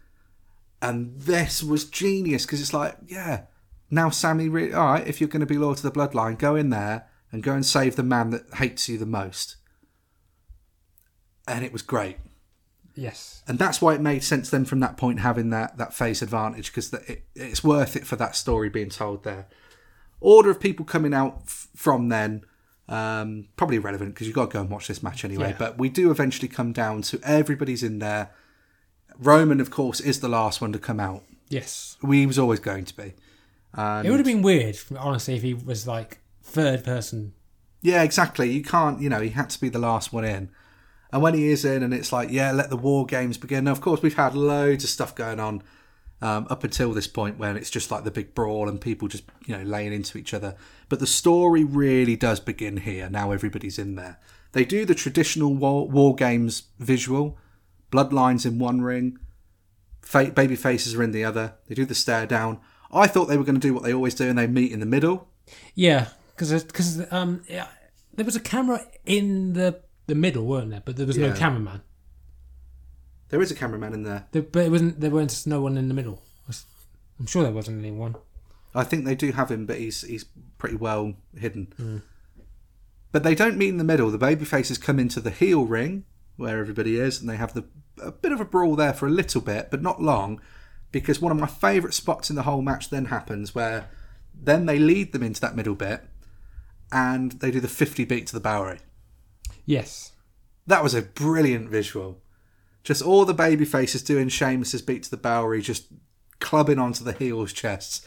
And this was genius because it's like, yeah, now Sami, all right, if you're going to be loyal to the bloodline, go in there and go and save the man that hates you the most. And it was great. Yes. and that's why it made sense then from that point having that that face advantage because it, it's worth it for that story being told there. Order of people coming out f- from then um, probably irrelevant because you've got to go and watch this match anyway. Yeah. But we do eventually come down to everybody's in there. Roman, of course, is the last one to come out. Yes. We was always going to be. It would have been weird, honestly, if he was like third person. Yeah, exactly. You can't, you know, he had to be the last one in. And when he is in, and it's like, yeah, let the war games begin. Now, of course, we've had loads of stuff going on um, up until this point when it's just like the big brawl and people just, you know, laying into each other. But the story really does begin here. Now everybody's in there. They do the traditional war, war games visual bloodlines in one ring, fa- baby faces are in the other. They do the stare down. I thought they were going to do what they always do and they meet in the middle. Yeah, because because um yeah, there was a camera in the the middle, weren't there? But there was Yeah. no cameraman. There is a cameraman in there. There, but it wasn't. There weren't no one in the middle. I'm sure there wasn't anyone. I think they do have him, but he's he's pretty well hidden. But they don't meet in the middle. The baby faces come into the heel ring where everybody is, and they have the a bit of a brawl there for a little bit, but not long, because one of my favourite spots in the whole match then happens where then they lead them into that middle bit, and they do the fifty beat to the Bowery. Yes. That was a brilliant visual. Just all the baby faces doing Sheamus's beat to the Bowery, just clubbing onto the heels' chests.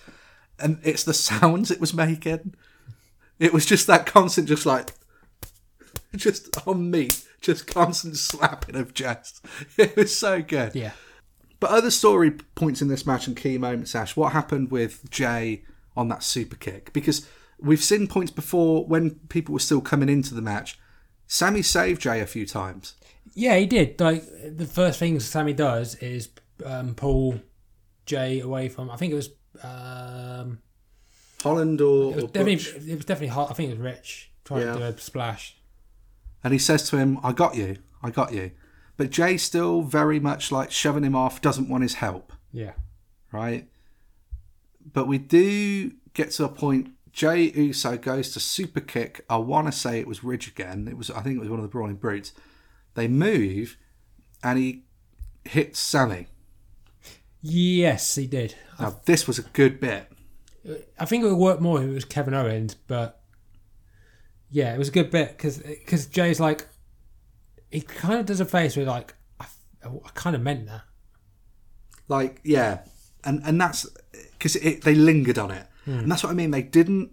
And it's the (laughs) sounds it was making. It was just that constant, just like, (laughs) just on me, just constant slapping of chests. (laughs) It was so good. Yeah. But other story points in this match and key moments, Ash. What happened with Jey on that super kick? Because we've seen points before when people were still coming into the match. Sami saved Jey a few times. Yeah, he did. Like the first thing Sami does is um, pull Jey away from. I think it was. Um, Holland or, it was or definitely. It was definitely hot. I think it was Ridge trying Yeah. to do a splash. and he says to him, "I got you, I got you." But Jey still very much like shoving him off, doesn't want his help, Yeah. right? But we do get to a point. Jey Uso goes to super kick. I want to say it was Ridge again. It was, I think it was one of the Brawling Brutes. They move, and he hits Sami. Yes, he did. Now this was a good bit. I think it would work more if it was Kevin Owens, but yeah, it was a good bit because Jey's like he kind of does a face where like I, I kind of meant that. Like, yeah, and and that's because they lingered on it, Hmm. and that's what I mean. They didn't,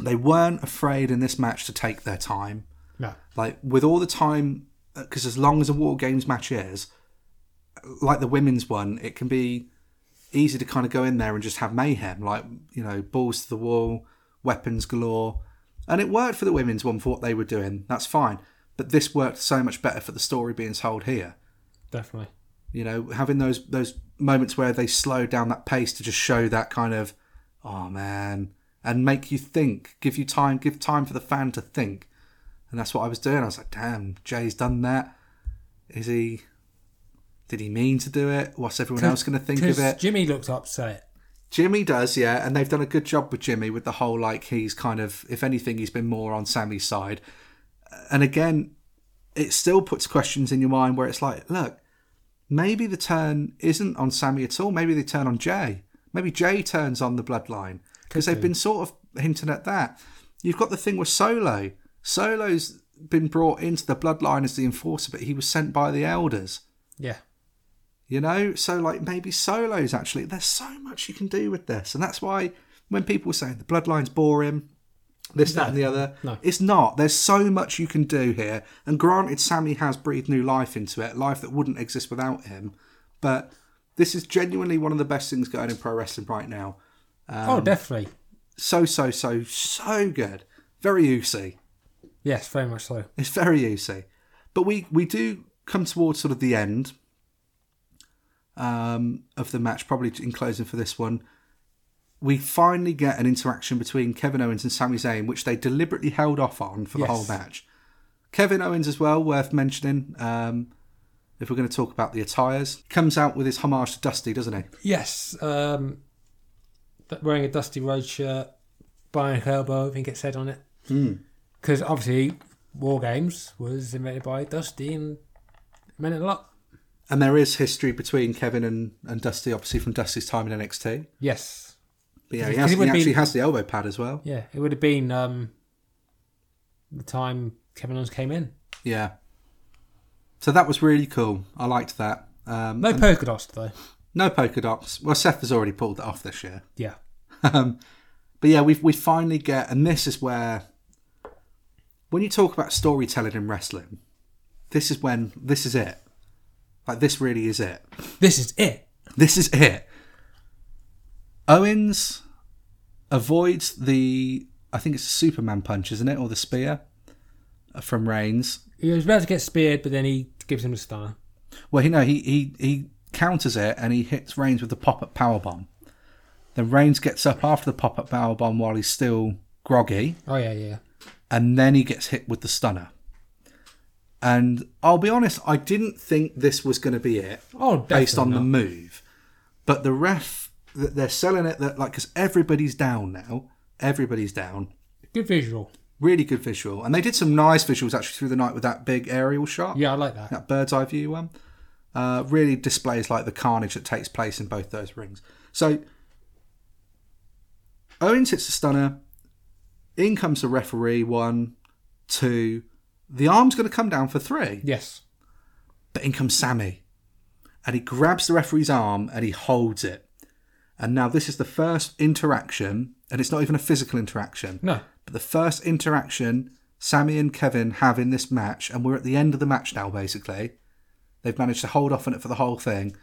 they weren't afraid in this match to take their time. No, Like with all the time, uh, because as long as a War Games match is, like the women's one, it can be easy to kind of go in there and just have mayhem, like you know, balls to the wall, weapons galore, and it worked for the women's one for what they were doing. That's fine, but this worked so much better for the story being told here. Definitely. You know, having those those moments where they slow down that pace to just show that kind of, oh man, and make you think, give you time, give time for the fan to think, and that's what I was doing. I was like, damn, Jey's done that. Is he? Did he mean to do it? What's everyone else going to think of it? Jimmy looked upset. Jimmy does, yeah, and they've done a good job with Jimmy with the whole like he's kind of, if anything, he's been more on Sami's side. And again, it still puts questions in your mind where it's like, look, maybe the turn isn't on Sami at all. Maybe they turn on Jey. Maybe Jey turns on the bloodline because they've been sort of hinting at that. You've got the thing with Solo. Solo's been brought into the bloodline as the enforcer, but he was sent by the elders. Yeah. You know, so like maybe solos actually. There's so much you can do with this, and that's why when people say the bloodline's boring, this, that, and the other, no. it's not. There's so much you can do here, and granted, Sami has breathed new life into it, life that wouldn't exist without him. But this is genuinely one of the best things going in pro wrestling right now. oh, definitely. So, so, so, so good. Very juicy. Yes, very much so. It's very juicy. But we, we do come towards sort of the end um, of the match, probably in closing for this one. We finally get an interaction between Kevin Owens and Sami Zayn, which they deliberately held off on for the whole match. Kevin Owens, as well, worth mentioning. Um, if we're going to talk about the attires, comes out with his homage to Dusty, doesn't he? Yes. Um, wearing a Dusty Rhodes shirt, buying bionic elbow, I think it said on it. Because obviously, War Games was invented by Dusty and it meant a lot. And there is history between Kevin and, and Dusty, obviously from Dusty's time in NXT. Yes. But yeah, he, has, he actually has the elbow pad as well. Yeah, it would have been um, the time Kevin Owens came in. Yeah. So that was really cool. I liked that. Um, No polka dots, though. no polka dots. Well, Seth has already pulled that off this year. Yeah. (laughs) Um, but yeah, we we finally get, and this is where, when you talk about storytelling in wrestling, this is when this is it. Like this really is it. This is it. This is it. Owens avoids the, I think it's a Superman punch, isn't it, or the spear from Reigns. He was about to get speared, but then he gives him a stunner. Well, you know, he he he counters it and he hits Reigns with the pop up power bomb. Then Reigns gets up after the pop up power bomb while he's still groggy, Oh, yeah, yeah. and then he gets hit with the stunner. And I'll be honest, I didn't think this was going to be it Oh, based on definitely the move, but the ref that they're selling it that like because everybody's down now, everybody's down. Good visual. Really good visual, and they did some nice visuals actually through the night with that big aerial shot Yeah, I like that. that bird's eye view one uh, really displays like the carnage that takes place in both those rings. So Owens hits the stunner. In comes the referee. One, two. The arm's going to come down for three, Yes. but in comes Sami, and he grabs the referee's arm and he holds it. And now this is the first interaction, and it's not even a physical interaction. No. The first interaction Sami and Kevin have in this match, and we're at the end of the match now, basically. They've managed to hold off on it for the whole thing,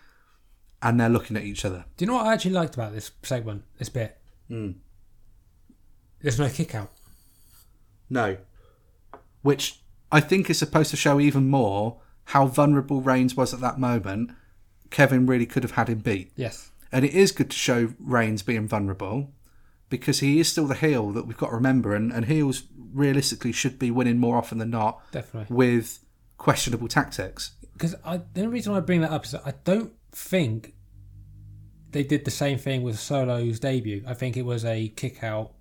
and they're looking at each other. Do you know what I actually liked about this segment, this bit? Hmm. There's no kick out. No. Which I think is supposed to show even more how vulnerable Reigns was at that moment. Kevin really could have had him beat. Yes. And it is good to show Reigns being vulnerable because he is still the heel that we've got to remember, and, and heels realistically should be winning more often than not Definitely. with questionable tactics. Because I, the only reason I bring that up is that I don't think they did the same thing with Solo's debut. I think it was a kick out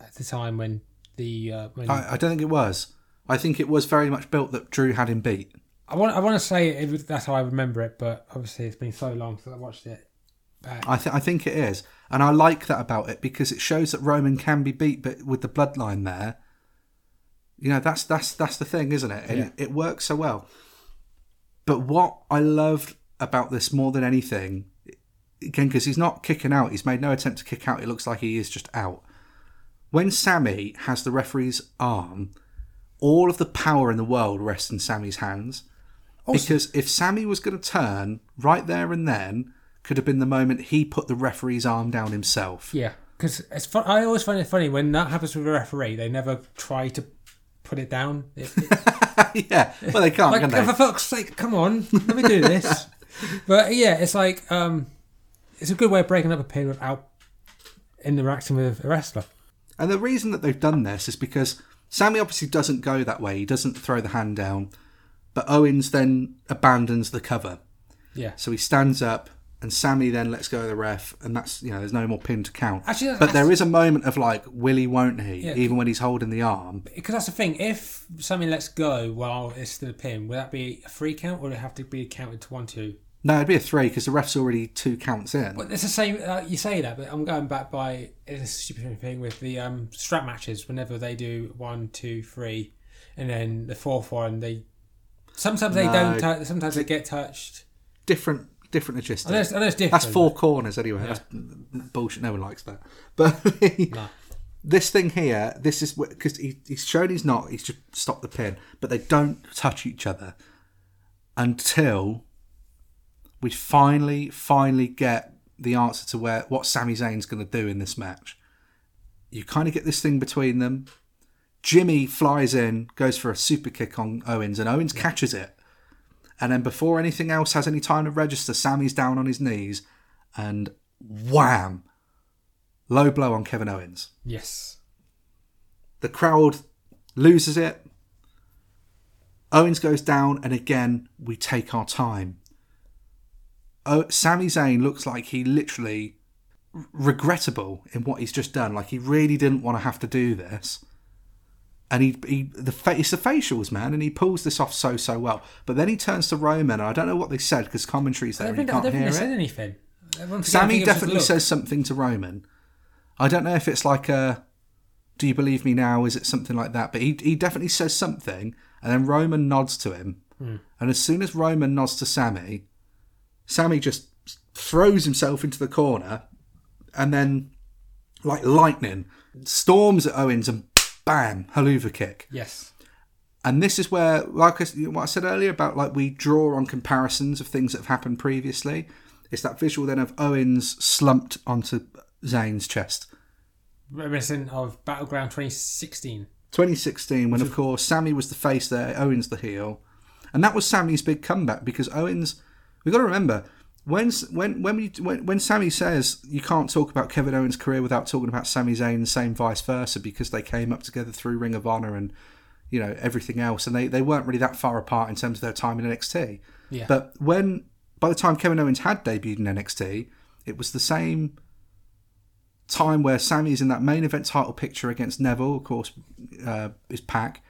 at the time when the uh, when I, I, don't think it was. I think it was very much built that Drew had him beat. I want I want to say it was, that's how I remember it, but obviously it's been so long since I watched it. Back. I, th- I think it is. And I like that about it because it shows that Roman can be beat, but with the bloodline there, you know, that's that's that's the thing, isn't it? And Yeah. it, it works so well. But what I loved about this more than anything, again, because he's not kicking out, he's made no attempt to kick out, it looks like he is just out. When Sami has the referee's arm, all of the power in the world rests in Sami's hands. Because if Sami was going to turn right there and then, could have been the moment he put the referee's arm down himself. Yeah, because it's fun. I always find it funny when that happens with a referee. They never try to put it down. It- it- (laughs) yeah, well they can't, like, can they? for fuck's sake, come on, let me do this. (laughs) but yeah, it's like um, it's a good way of breaking up a pin without interacting with a wrestler. And the reason that they've done this is because Sami obviously doesn't go that way. He doesn't throw the hand down, but Owens then abandons the cover. Yeah. So he stands up, and Sami then lets go of the ref, and that's you know there's no more pin to count. Actually, but there is a moment of like, will he, won't he? Yeah. Even when he's holding the arm. Because that's the thing. If Sami lets go while it's still a pin, would that be a free count or would it have to be counted to one, two? No, it'd be a three because the ref's already two counts in. But it's the same. Uh, you say that, but I'm going back by it's a stupid thing with the um, strap matches. Whenever they do one, two, three, and then the fourth one, they sometimes they No. don't. tou sometimes they get touched. Different, different logistics. I know it's, I know it's different. That's four corners anyway. That's bullshit. No one likes that. But (laughs) No. this thing here, this is because he, he's shown he's not. He's just stopped the pin, but they don't touch each other until we finally, finally get the answer to where what Sami Zayn's going to do in this match. You kind of get this thing between them. Jimmy flies in, goes for a super kick on Owens, and Owens catches it. And then before anything else has any time to register, Sami's down on his knees, and wham! Low blow on Kevin Owens. Yes. The crowd loses it. Owens goes down, and again, we take our time. Oh, Sami Zayn looks like he literally regrettable in what he's just done. Like he really didn't want to have to do this. And he, he the fa- it's the facials, man, and he pulls this off so so well. But then he turns to Roman, and I don't know what they said because commentary's I there, don't and you think, I can't don't think hear they it. said anything. Sami think it was just a definitely says something to Roman. I don't know if it's like a "Do you believe me now?" Is it something like that? But he he definitely says something, and then Roman nods to him, hmm. and as soon as Roman nods to Sami, Sami just throws himself into the corner, and then like lightning storms at Owens and bam, Helluva kick. Yes. And this is where, like I, what I said earlier about like we draw on comparisons of things that have happened previously. It's that visual then of Owens slumped onto Zayn's chest. Reminiscent of Battleground 2016. 2016, when of course Sami was the face there, Owens the heel, and that was Sami's big comeback because Owens. We've got to remember when when when we when, when Sami says you can't talk about Kevin Owens' career without talking about Sami Zayn, same vice versa, because they came up together through Ring of Honor and you know everything else, and they they weren't really that far apart in terms of their time in NXT. Yeah. But when by the time Kevin Owens had debuted in NXT, it was the same time where Sami's in that main event title picture against Neville, of course, uh, his pack,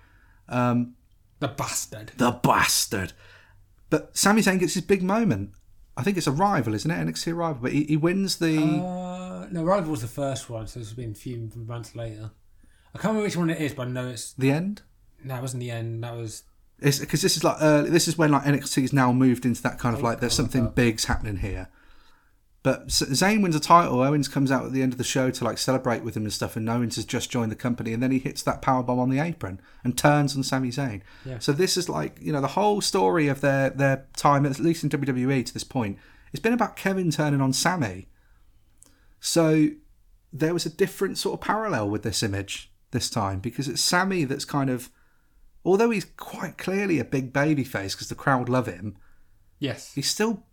The bastard. the bastard. But Sami Zayn gets his big moment. I think it's a rival, isn't it? NXT rival, but he, he wins the. Uh, no, Rival was the first one, so it's been a few months later. I can't remember which one it is, but I know it's. the end. No, it wasn't the end. That was. It's because this is like early, this is when like NXT's now moved into that kind of like there's something big's happening here. But Zayn wins a title. Owens comes out at the end of the show to like celebrate with him and stuff, and Owens has just joined the company, and then he hits that power bomb on the apron and turns on Sami Zayn. Yeah. So this is like you know the whole story of their their time, at least in WWE to this point, it's been about Kevin turning on Sami. So there was a different sort of parallel with this image this time because it's Sami that's kind of, although he's quite clearly a big baby face because the crowd love him, Yes. he's still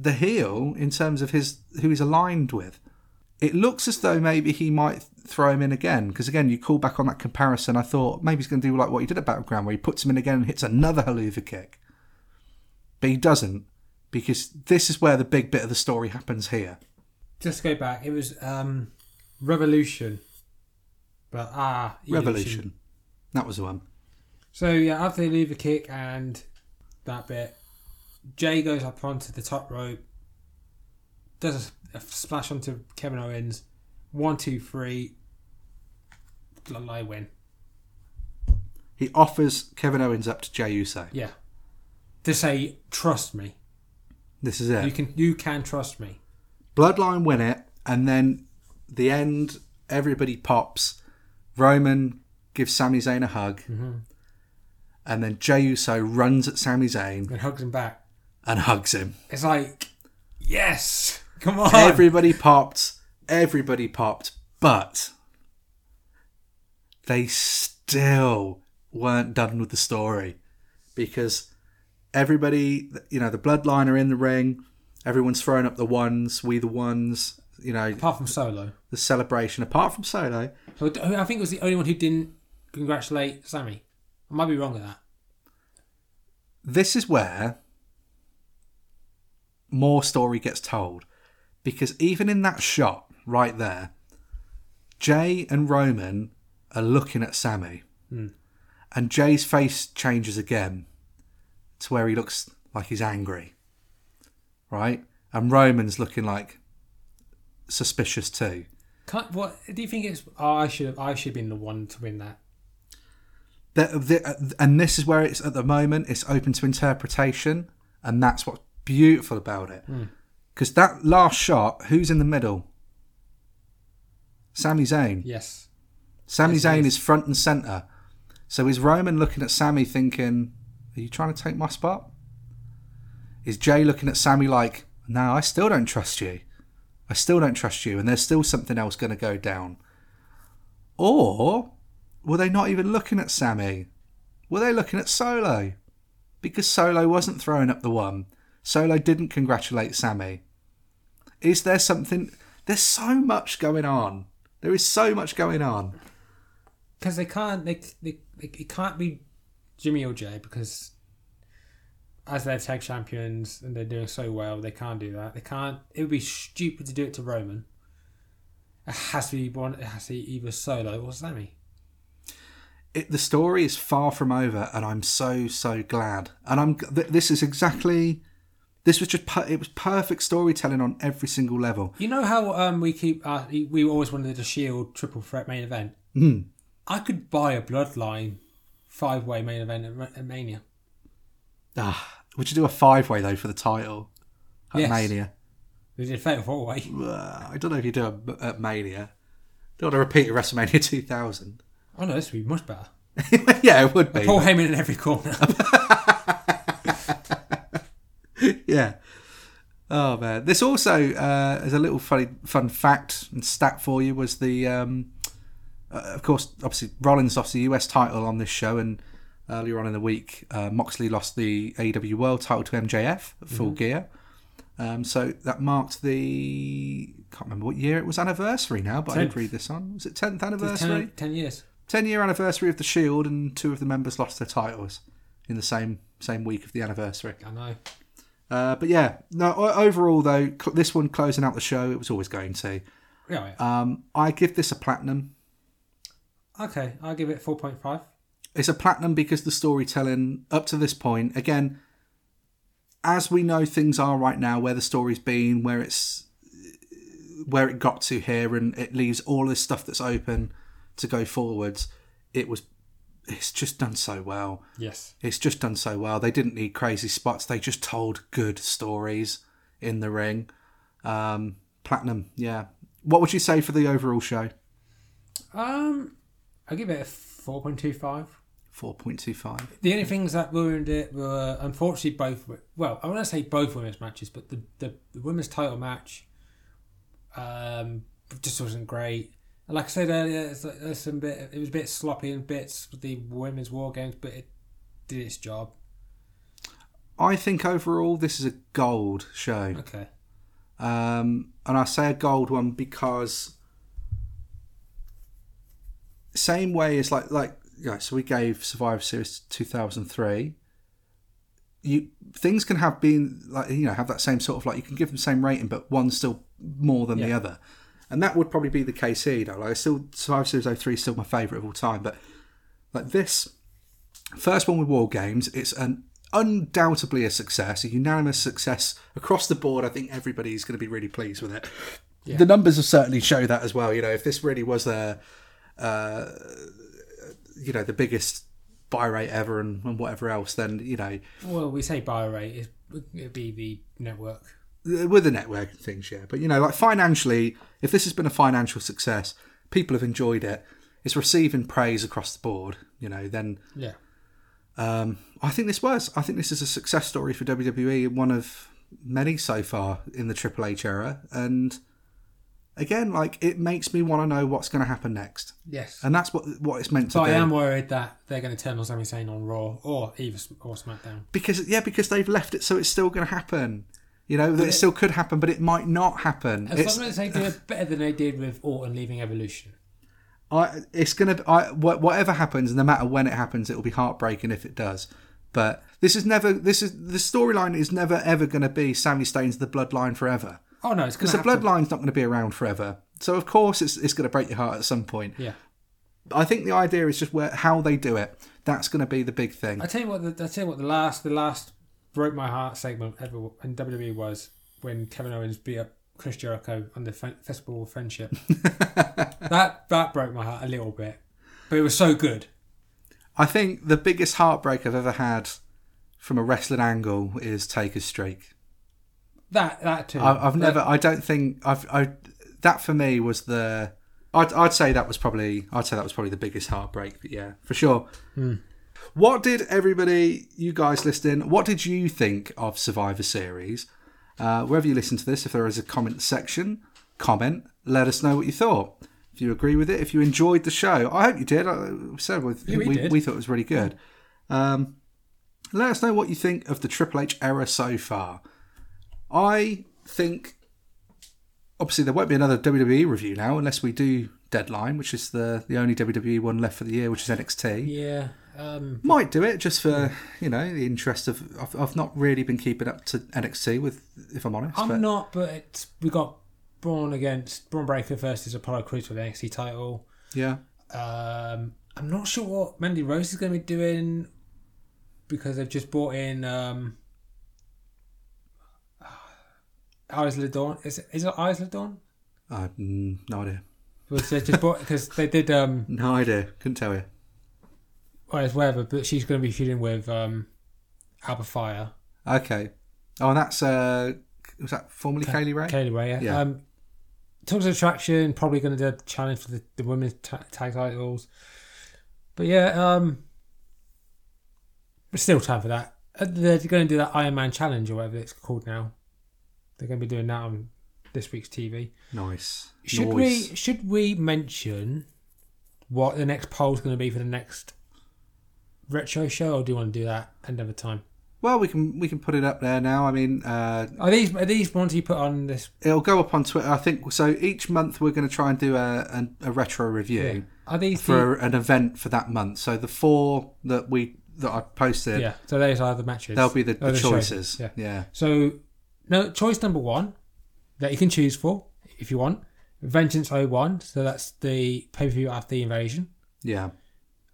the heel in terms of his who he's aligned with. It looks as though maybe he might throw him in again because again, you call back on that comparison. I thought maybe he's going to do like what he did at Battleground, where he puts him in again and hits another Helluva kick, but he doesn't because this is where the big bit of the story happens here. Just go back, it was um, Revolution. But ah, Evolution. Revolution, that was the one. So yeah, after they leave the kick and that bit, Jey goes up onto the top rope, does a, a splash onto Kevin Owens. One, two, three. Bloodline win. He offers Kevin Owens up to Jey Uso. Yeah. To say, trust me. This is it. You can you can trust me. Bloodline win it, and then the end, everybody pops. Roman gives Sami Zayn a hug, mm-hmm. and then Jey Uso runs at Sami Zayn And hugs him back. And hugs him. It's like Yes. Come on. Everybody popped. Everybody popped. But they still weren't done with the story because everybody, you know, the bloodline are in the ring. Everyone's throwing up the ones, we the ones, you know, Apart from Solo. the celebration. Apart from Solo, So I think it was the only one who didn't congratulate Sami. I might be wrong with that. this is where more story gets told because even in that shot right there, Jey and Roman are looking at Sami, hmm. and Jey's face changes again to where he looks like he's angry, right? And Roman's looking like suspicious too. Can't, what do you think it's? Oh, I should have. I should have been the one to win that. the, the, uh, and this is where it's at the moment it's open to interpretation and that's what's beautiful about it hmm. because that last shot who's in the middle Sami Zayn Yes. Sami Yes, Zayn is. is front and center so is Roman looking at Sami thinking are you trying to take my spot is Jey looking at Sami like no I still don't trust you I still don't trust you and there's still something else going to go down or were they not even looking at Sami? Were they looking at Solo? Because Solo wasn't throwing up the one. Solo didn't congratulate Sami. Is there something? There's so much going on. There is so much going on. Because they can't. They, they, they it can't be Jimmy or Jey because as they're tag champions and they're doing so well, they can't do that. They can't. It would be stupid to do it to Roman. It has to be one. It has to be either Solo or Sami. It, the story is far from over, and I'm so so glad. And I'm. Th- this is exactly. This was just. Per- it was perfect storytelling on every single level. You know how um we keep uh, we always wanted a Shield triple threat main event. Mm. I could buy a Bloodline five way main event at, at Mania. Ah, would you do a five way though for the title at Yes. Mania? We did fatal four way. (laughs) I don't know if you do it at Mania. Don't want to repeat WrestleMania 2000. Oh no, this would be much better. (laughs) yeah, it would be. Paul Heyman in every corner. (laughs) (laughs) yeah. Oh man, this also uh, as a little funny fun fact and stat for you was the, um, uh, of course, obviously Rollins lost the US title on this show, and earlier on in the week, uh, Moxley lost the AEW World title to MJF at Full Gear. Um, so that marked the can't remember what year it was anniversary now, but I did read this on. Was it tenth anniversary? ten, ten years. 10 year anniversary of the Shield, and two of the members lost their titles in the same same week of the anniversary. I know. Uh, but yeah, no. Overall, though, cl- this one closing out the show, it was always going to. Yeah, yeah. Um, I give this a platinum. Okay, I'll give it four point five. It's a platinum because the storytelling up to this point, again, as we know things are right now, where the story's been, where it's where it got to here, and it leaves all this stuff that's open to go forwards. It was, it's just done so well. Yes. It's just done so well. They didn't need crazy spots. They just told good stories in the ring. Um, platinum, yeah. What would you say for the overall show? Um, I'll give it a four point two five. Four point two five. The only things that ruined it were unfortunately both. Well, I want to say both women's matches, but the, the, the women's title match um, just wasn't great. Like I said earlier, it's like, there's some bit. It was a bit sloppy in bits with the women's war games, but it did its job. I think overall this is a gold show, Okay. um, and I say a gold one because same way as like like yeah. So we gave Survivor Series two thousand three. You things can have been like you know have that same sort of like you can give them the same rating, but one's still more than the other, and that would probably be the case here. You know, like I still Survivor Series 03 is still my favourite of all time, but like this first one with War Games, it's an undoubtedly a success, a unanimous success across the board. I think everybody's going to be really pleased with it. The numbers have certainly show that as well. You know, if this really was a, uh, you know, the biggest buy rate ever and, and whatever else, then you know, Well, we say buy rate. It, it'd be the network. With the network and things, yeah. But you know, like financially, if this has been a financial success, people have enjoyed it. It's receiving praise across the board. You know, then Yeah. Um, I think this was. I think this is a success story for WWE. One of many so far in the Triple H era, and again, like it makes me want to know what's going to happen next, Yes. and that's what what it's meant to But do. I am worried that they're going to turn on Sami Zayn on Raw or either or SmackDown. because yeah, because they've left it so it's still going to happen. You know, that it still could happen, but it might not happen. As It's, long as they do it better than they did with Orton leaving Evolution. I, it's gonna. I, whatever happens, no matter when it happens, it will be heartbreaking if it does. But this is never. This is the storyline is never ever going to be Sami stains the bloodline forever Oh no, it's because because the bloodline's not going to be around forever. So of course it's it's going to break your heart at some point. Yeah. I think the idea is just where how they do it. That's going to be the big thing. I tell you what, the, I tell you what, the last, the last broke my heart segment ever in WWE was when Kevin Owens beat up Chris Jericho on the Festival of Friendship. (laughs) that that broke my heart a little bit, but it was so good. I think the biggest heartbreak I've ever had from a wrestling angle is Taker's streak. That that too. I, I've never. I don't think I've. I that for me was the. I'd, I'd say that was probably. I'd say that was probably the biggest heartbreak. But yeah, for sure. Hmm. What did everybody, you guys listening, what did you think of Survivor Series? Uh, wherever you listen to this, if there is a comment section, comment. Let us know what you thought. If you agree with it, if you enjoyed the show, I hope you did. I said we, Yeah, we we, we thought it was really good. Um, let us know what you think of the Triple H era so far. I think obviously there won't be another WWE review now unless we do Deadline, which is the the only WWE one left for the year, which is NXT. yeah. Um, Might do it just for you know the interest of. I've, I've not really been keeping up to NXT with, if I'm honest. I'm but not, but it's, we got Bron against Bron Breakker versus Apollo Crews for the NXT title. yeah, Um, I'm not sure what Mandy Rose is going to be doing because they've just brought in um, Isla Dawn. Is it, is it Isla Dawn? Mm, no idea. Which they just brought because they did um, (laughs) No idea. Couldn't tell you. Well, it's whatever. But she's going to be feuding with um, Alba Fire, Okay. Oh, and that's uh, was that formerly Kay Lee Ray? Kay Lee Ray. Yeah. Yeah. Um, Toxic Attraction, probably going to do a challenge for the, the women's ta- tag titles. But yeah, um, but still time for that. Uh, They're going to do that Iron Man challenge or whatever it's called now. They're going to be doing that on this week's TV. Nice. Should Nice. we should we mention what the next poll is going to be for the next retro show, or do you want to do that another time? Well, we can we can put it up there now. I mean, uh, Are these are these ones you put on this? it'll go up on Twitter. I think so. Each month we're going to try and do a a, a retro review Are these the, for an event for that month. So the four that we that I posted, yeah? So those are the matches. they'll be the, the the choices. yeah. yeah. So, no choice number one that you can choose for if you want. Vengeance 01, so that's the pay per view after the invasion. Yeah.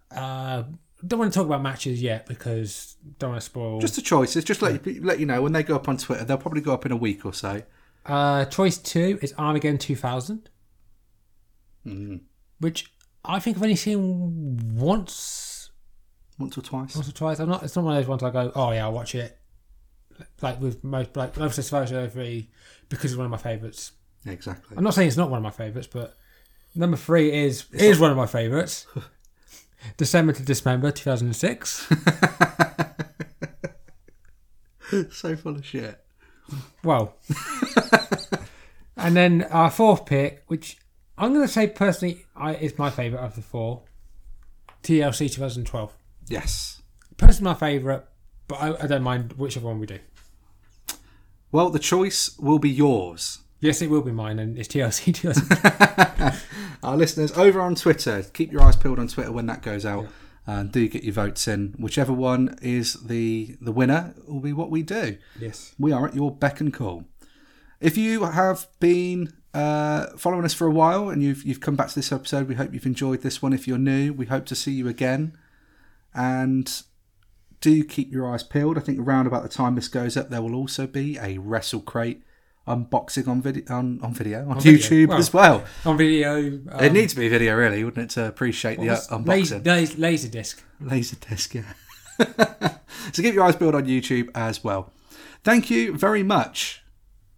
Uh, don't want to talk about matches yet because don't want to spoil. Just the choices. Just let you, let you know when they go up on Twitter. They'll probably go up in a week or so. uh, choice two is Armageddon 2000, Mm. which I think I've only seen once, Once or twice. once or twice. I'm not. It's not one of those ones I go, oh yeah, I'll watch it. Like with most, like most of Survivor three, because it's one of my favourites. Exactly. I'm not saying it's not one of my favourites, but number three is is one of my favourites. (laughs) December to Dismember 2006. (laughs) so full of shit. Well, and then our fourth pick, which I'm going to say personally I, is my favourite of the four, TLC 2012. Yes. Personally, my favourite, but I, I don't mind whichever one we do. Well, the choice will be yours. Yes, it will be mine, and it's TLC (laughs) 2012. (laughs) Our listeners over on Twitter, keep your eyes peeled on Twitter when that goes out, and do get your votes in. Whichever one is the the winner will be what we do. yes. We are at your beck and call. If you have been uh, following us for a while and you've you've come back to this episode, we hope you've enjoyed this one. If you're new, we hope to see you again, and do keep your eyes peeled. I think around about the time this goes up, there will also be a Wrestle Crate unboxing on video on, on video on, video. YouTube Well, as well. On video. Um, it needs to be video, really, wouldn't it, to appreciate the uh, laser, unboxing? laser, laser disc. Laser disc, yeah. (laughs) so keep your eyes peeled on YouTube as well. Thank you very much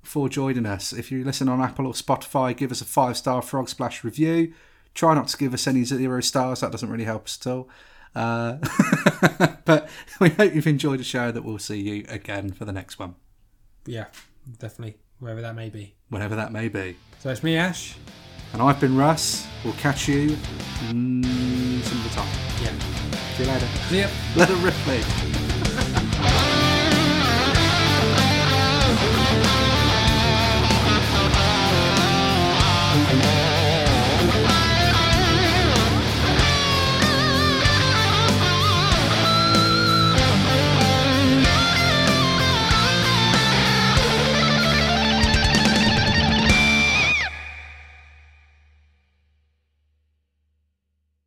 for joining us. If you listen on Apple or Spotify, give us a five star Frog Splash review. Try not to give us any zero stars, that doesn't really help us at all. Uh, (laughs) but we hope you've enjoyed the show, that we'll see you again for the next one. yeah, definitely wherever that may be. whenever that may be. So it's me, Ash. And I've been Russ. We'll catch you mm, some other time. Yeah. See you later. See ya. Let it rip, please.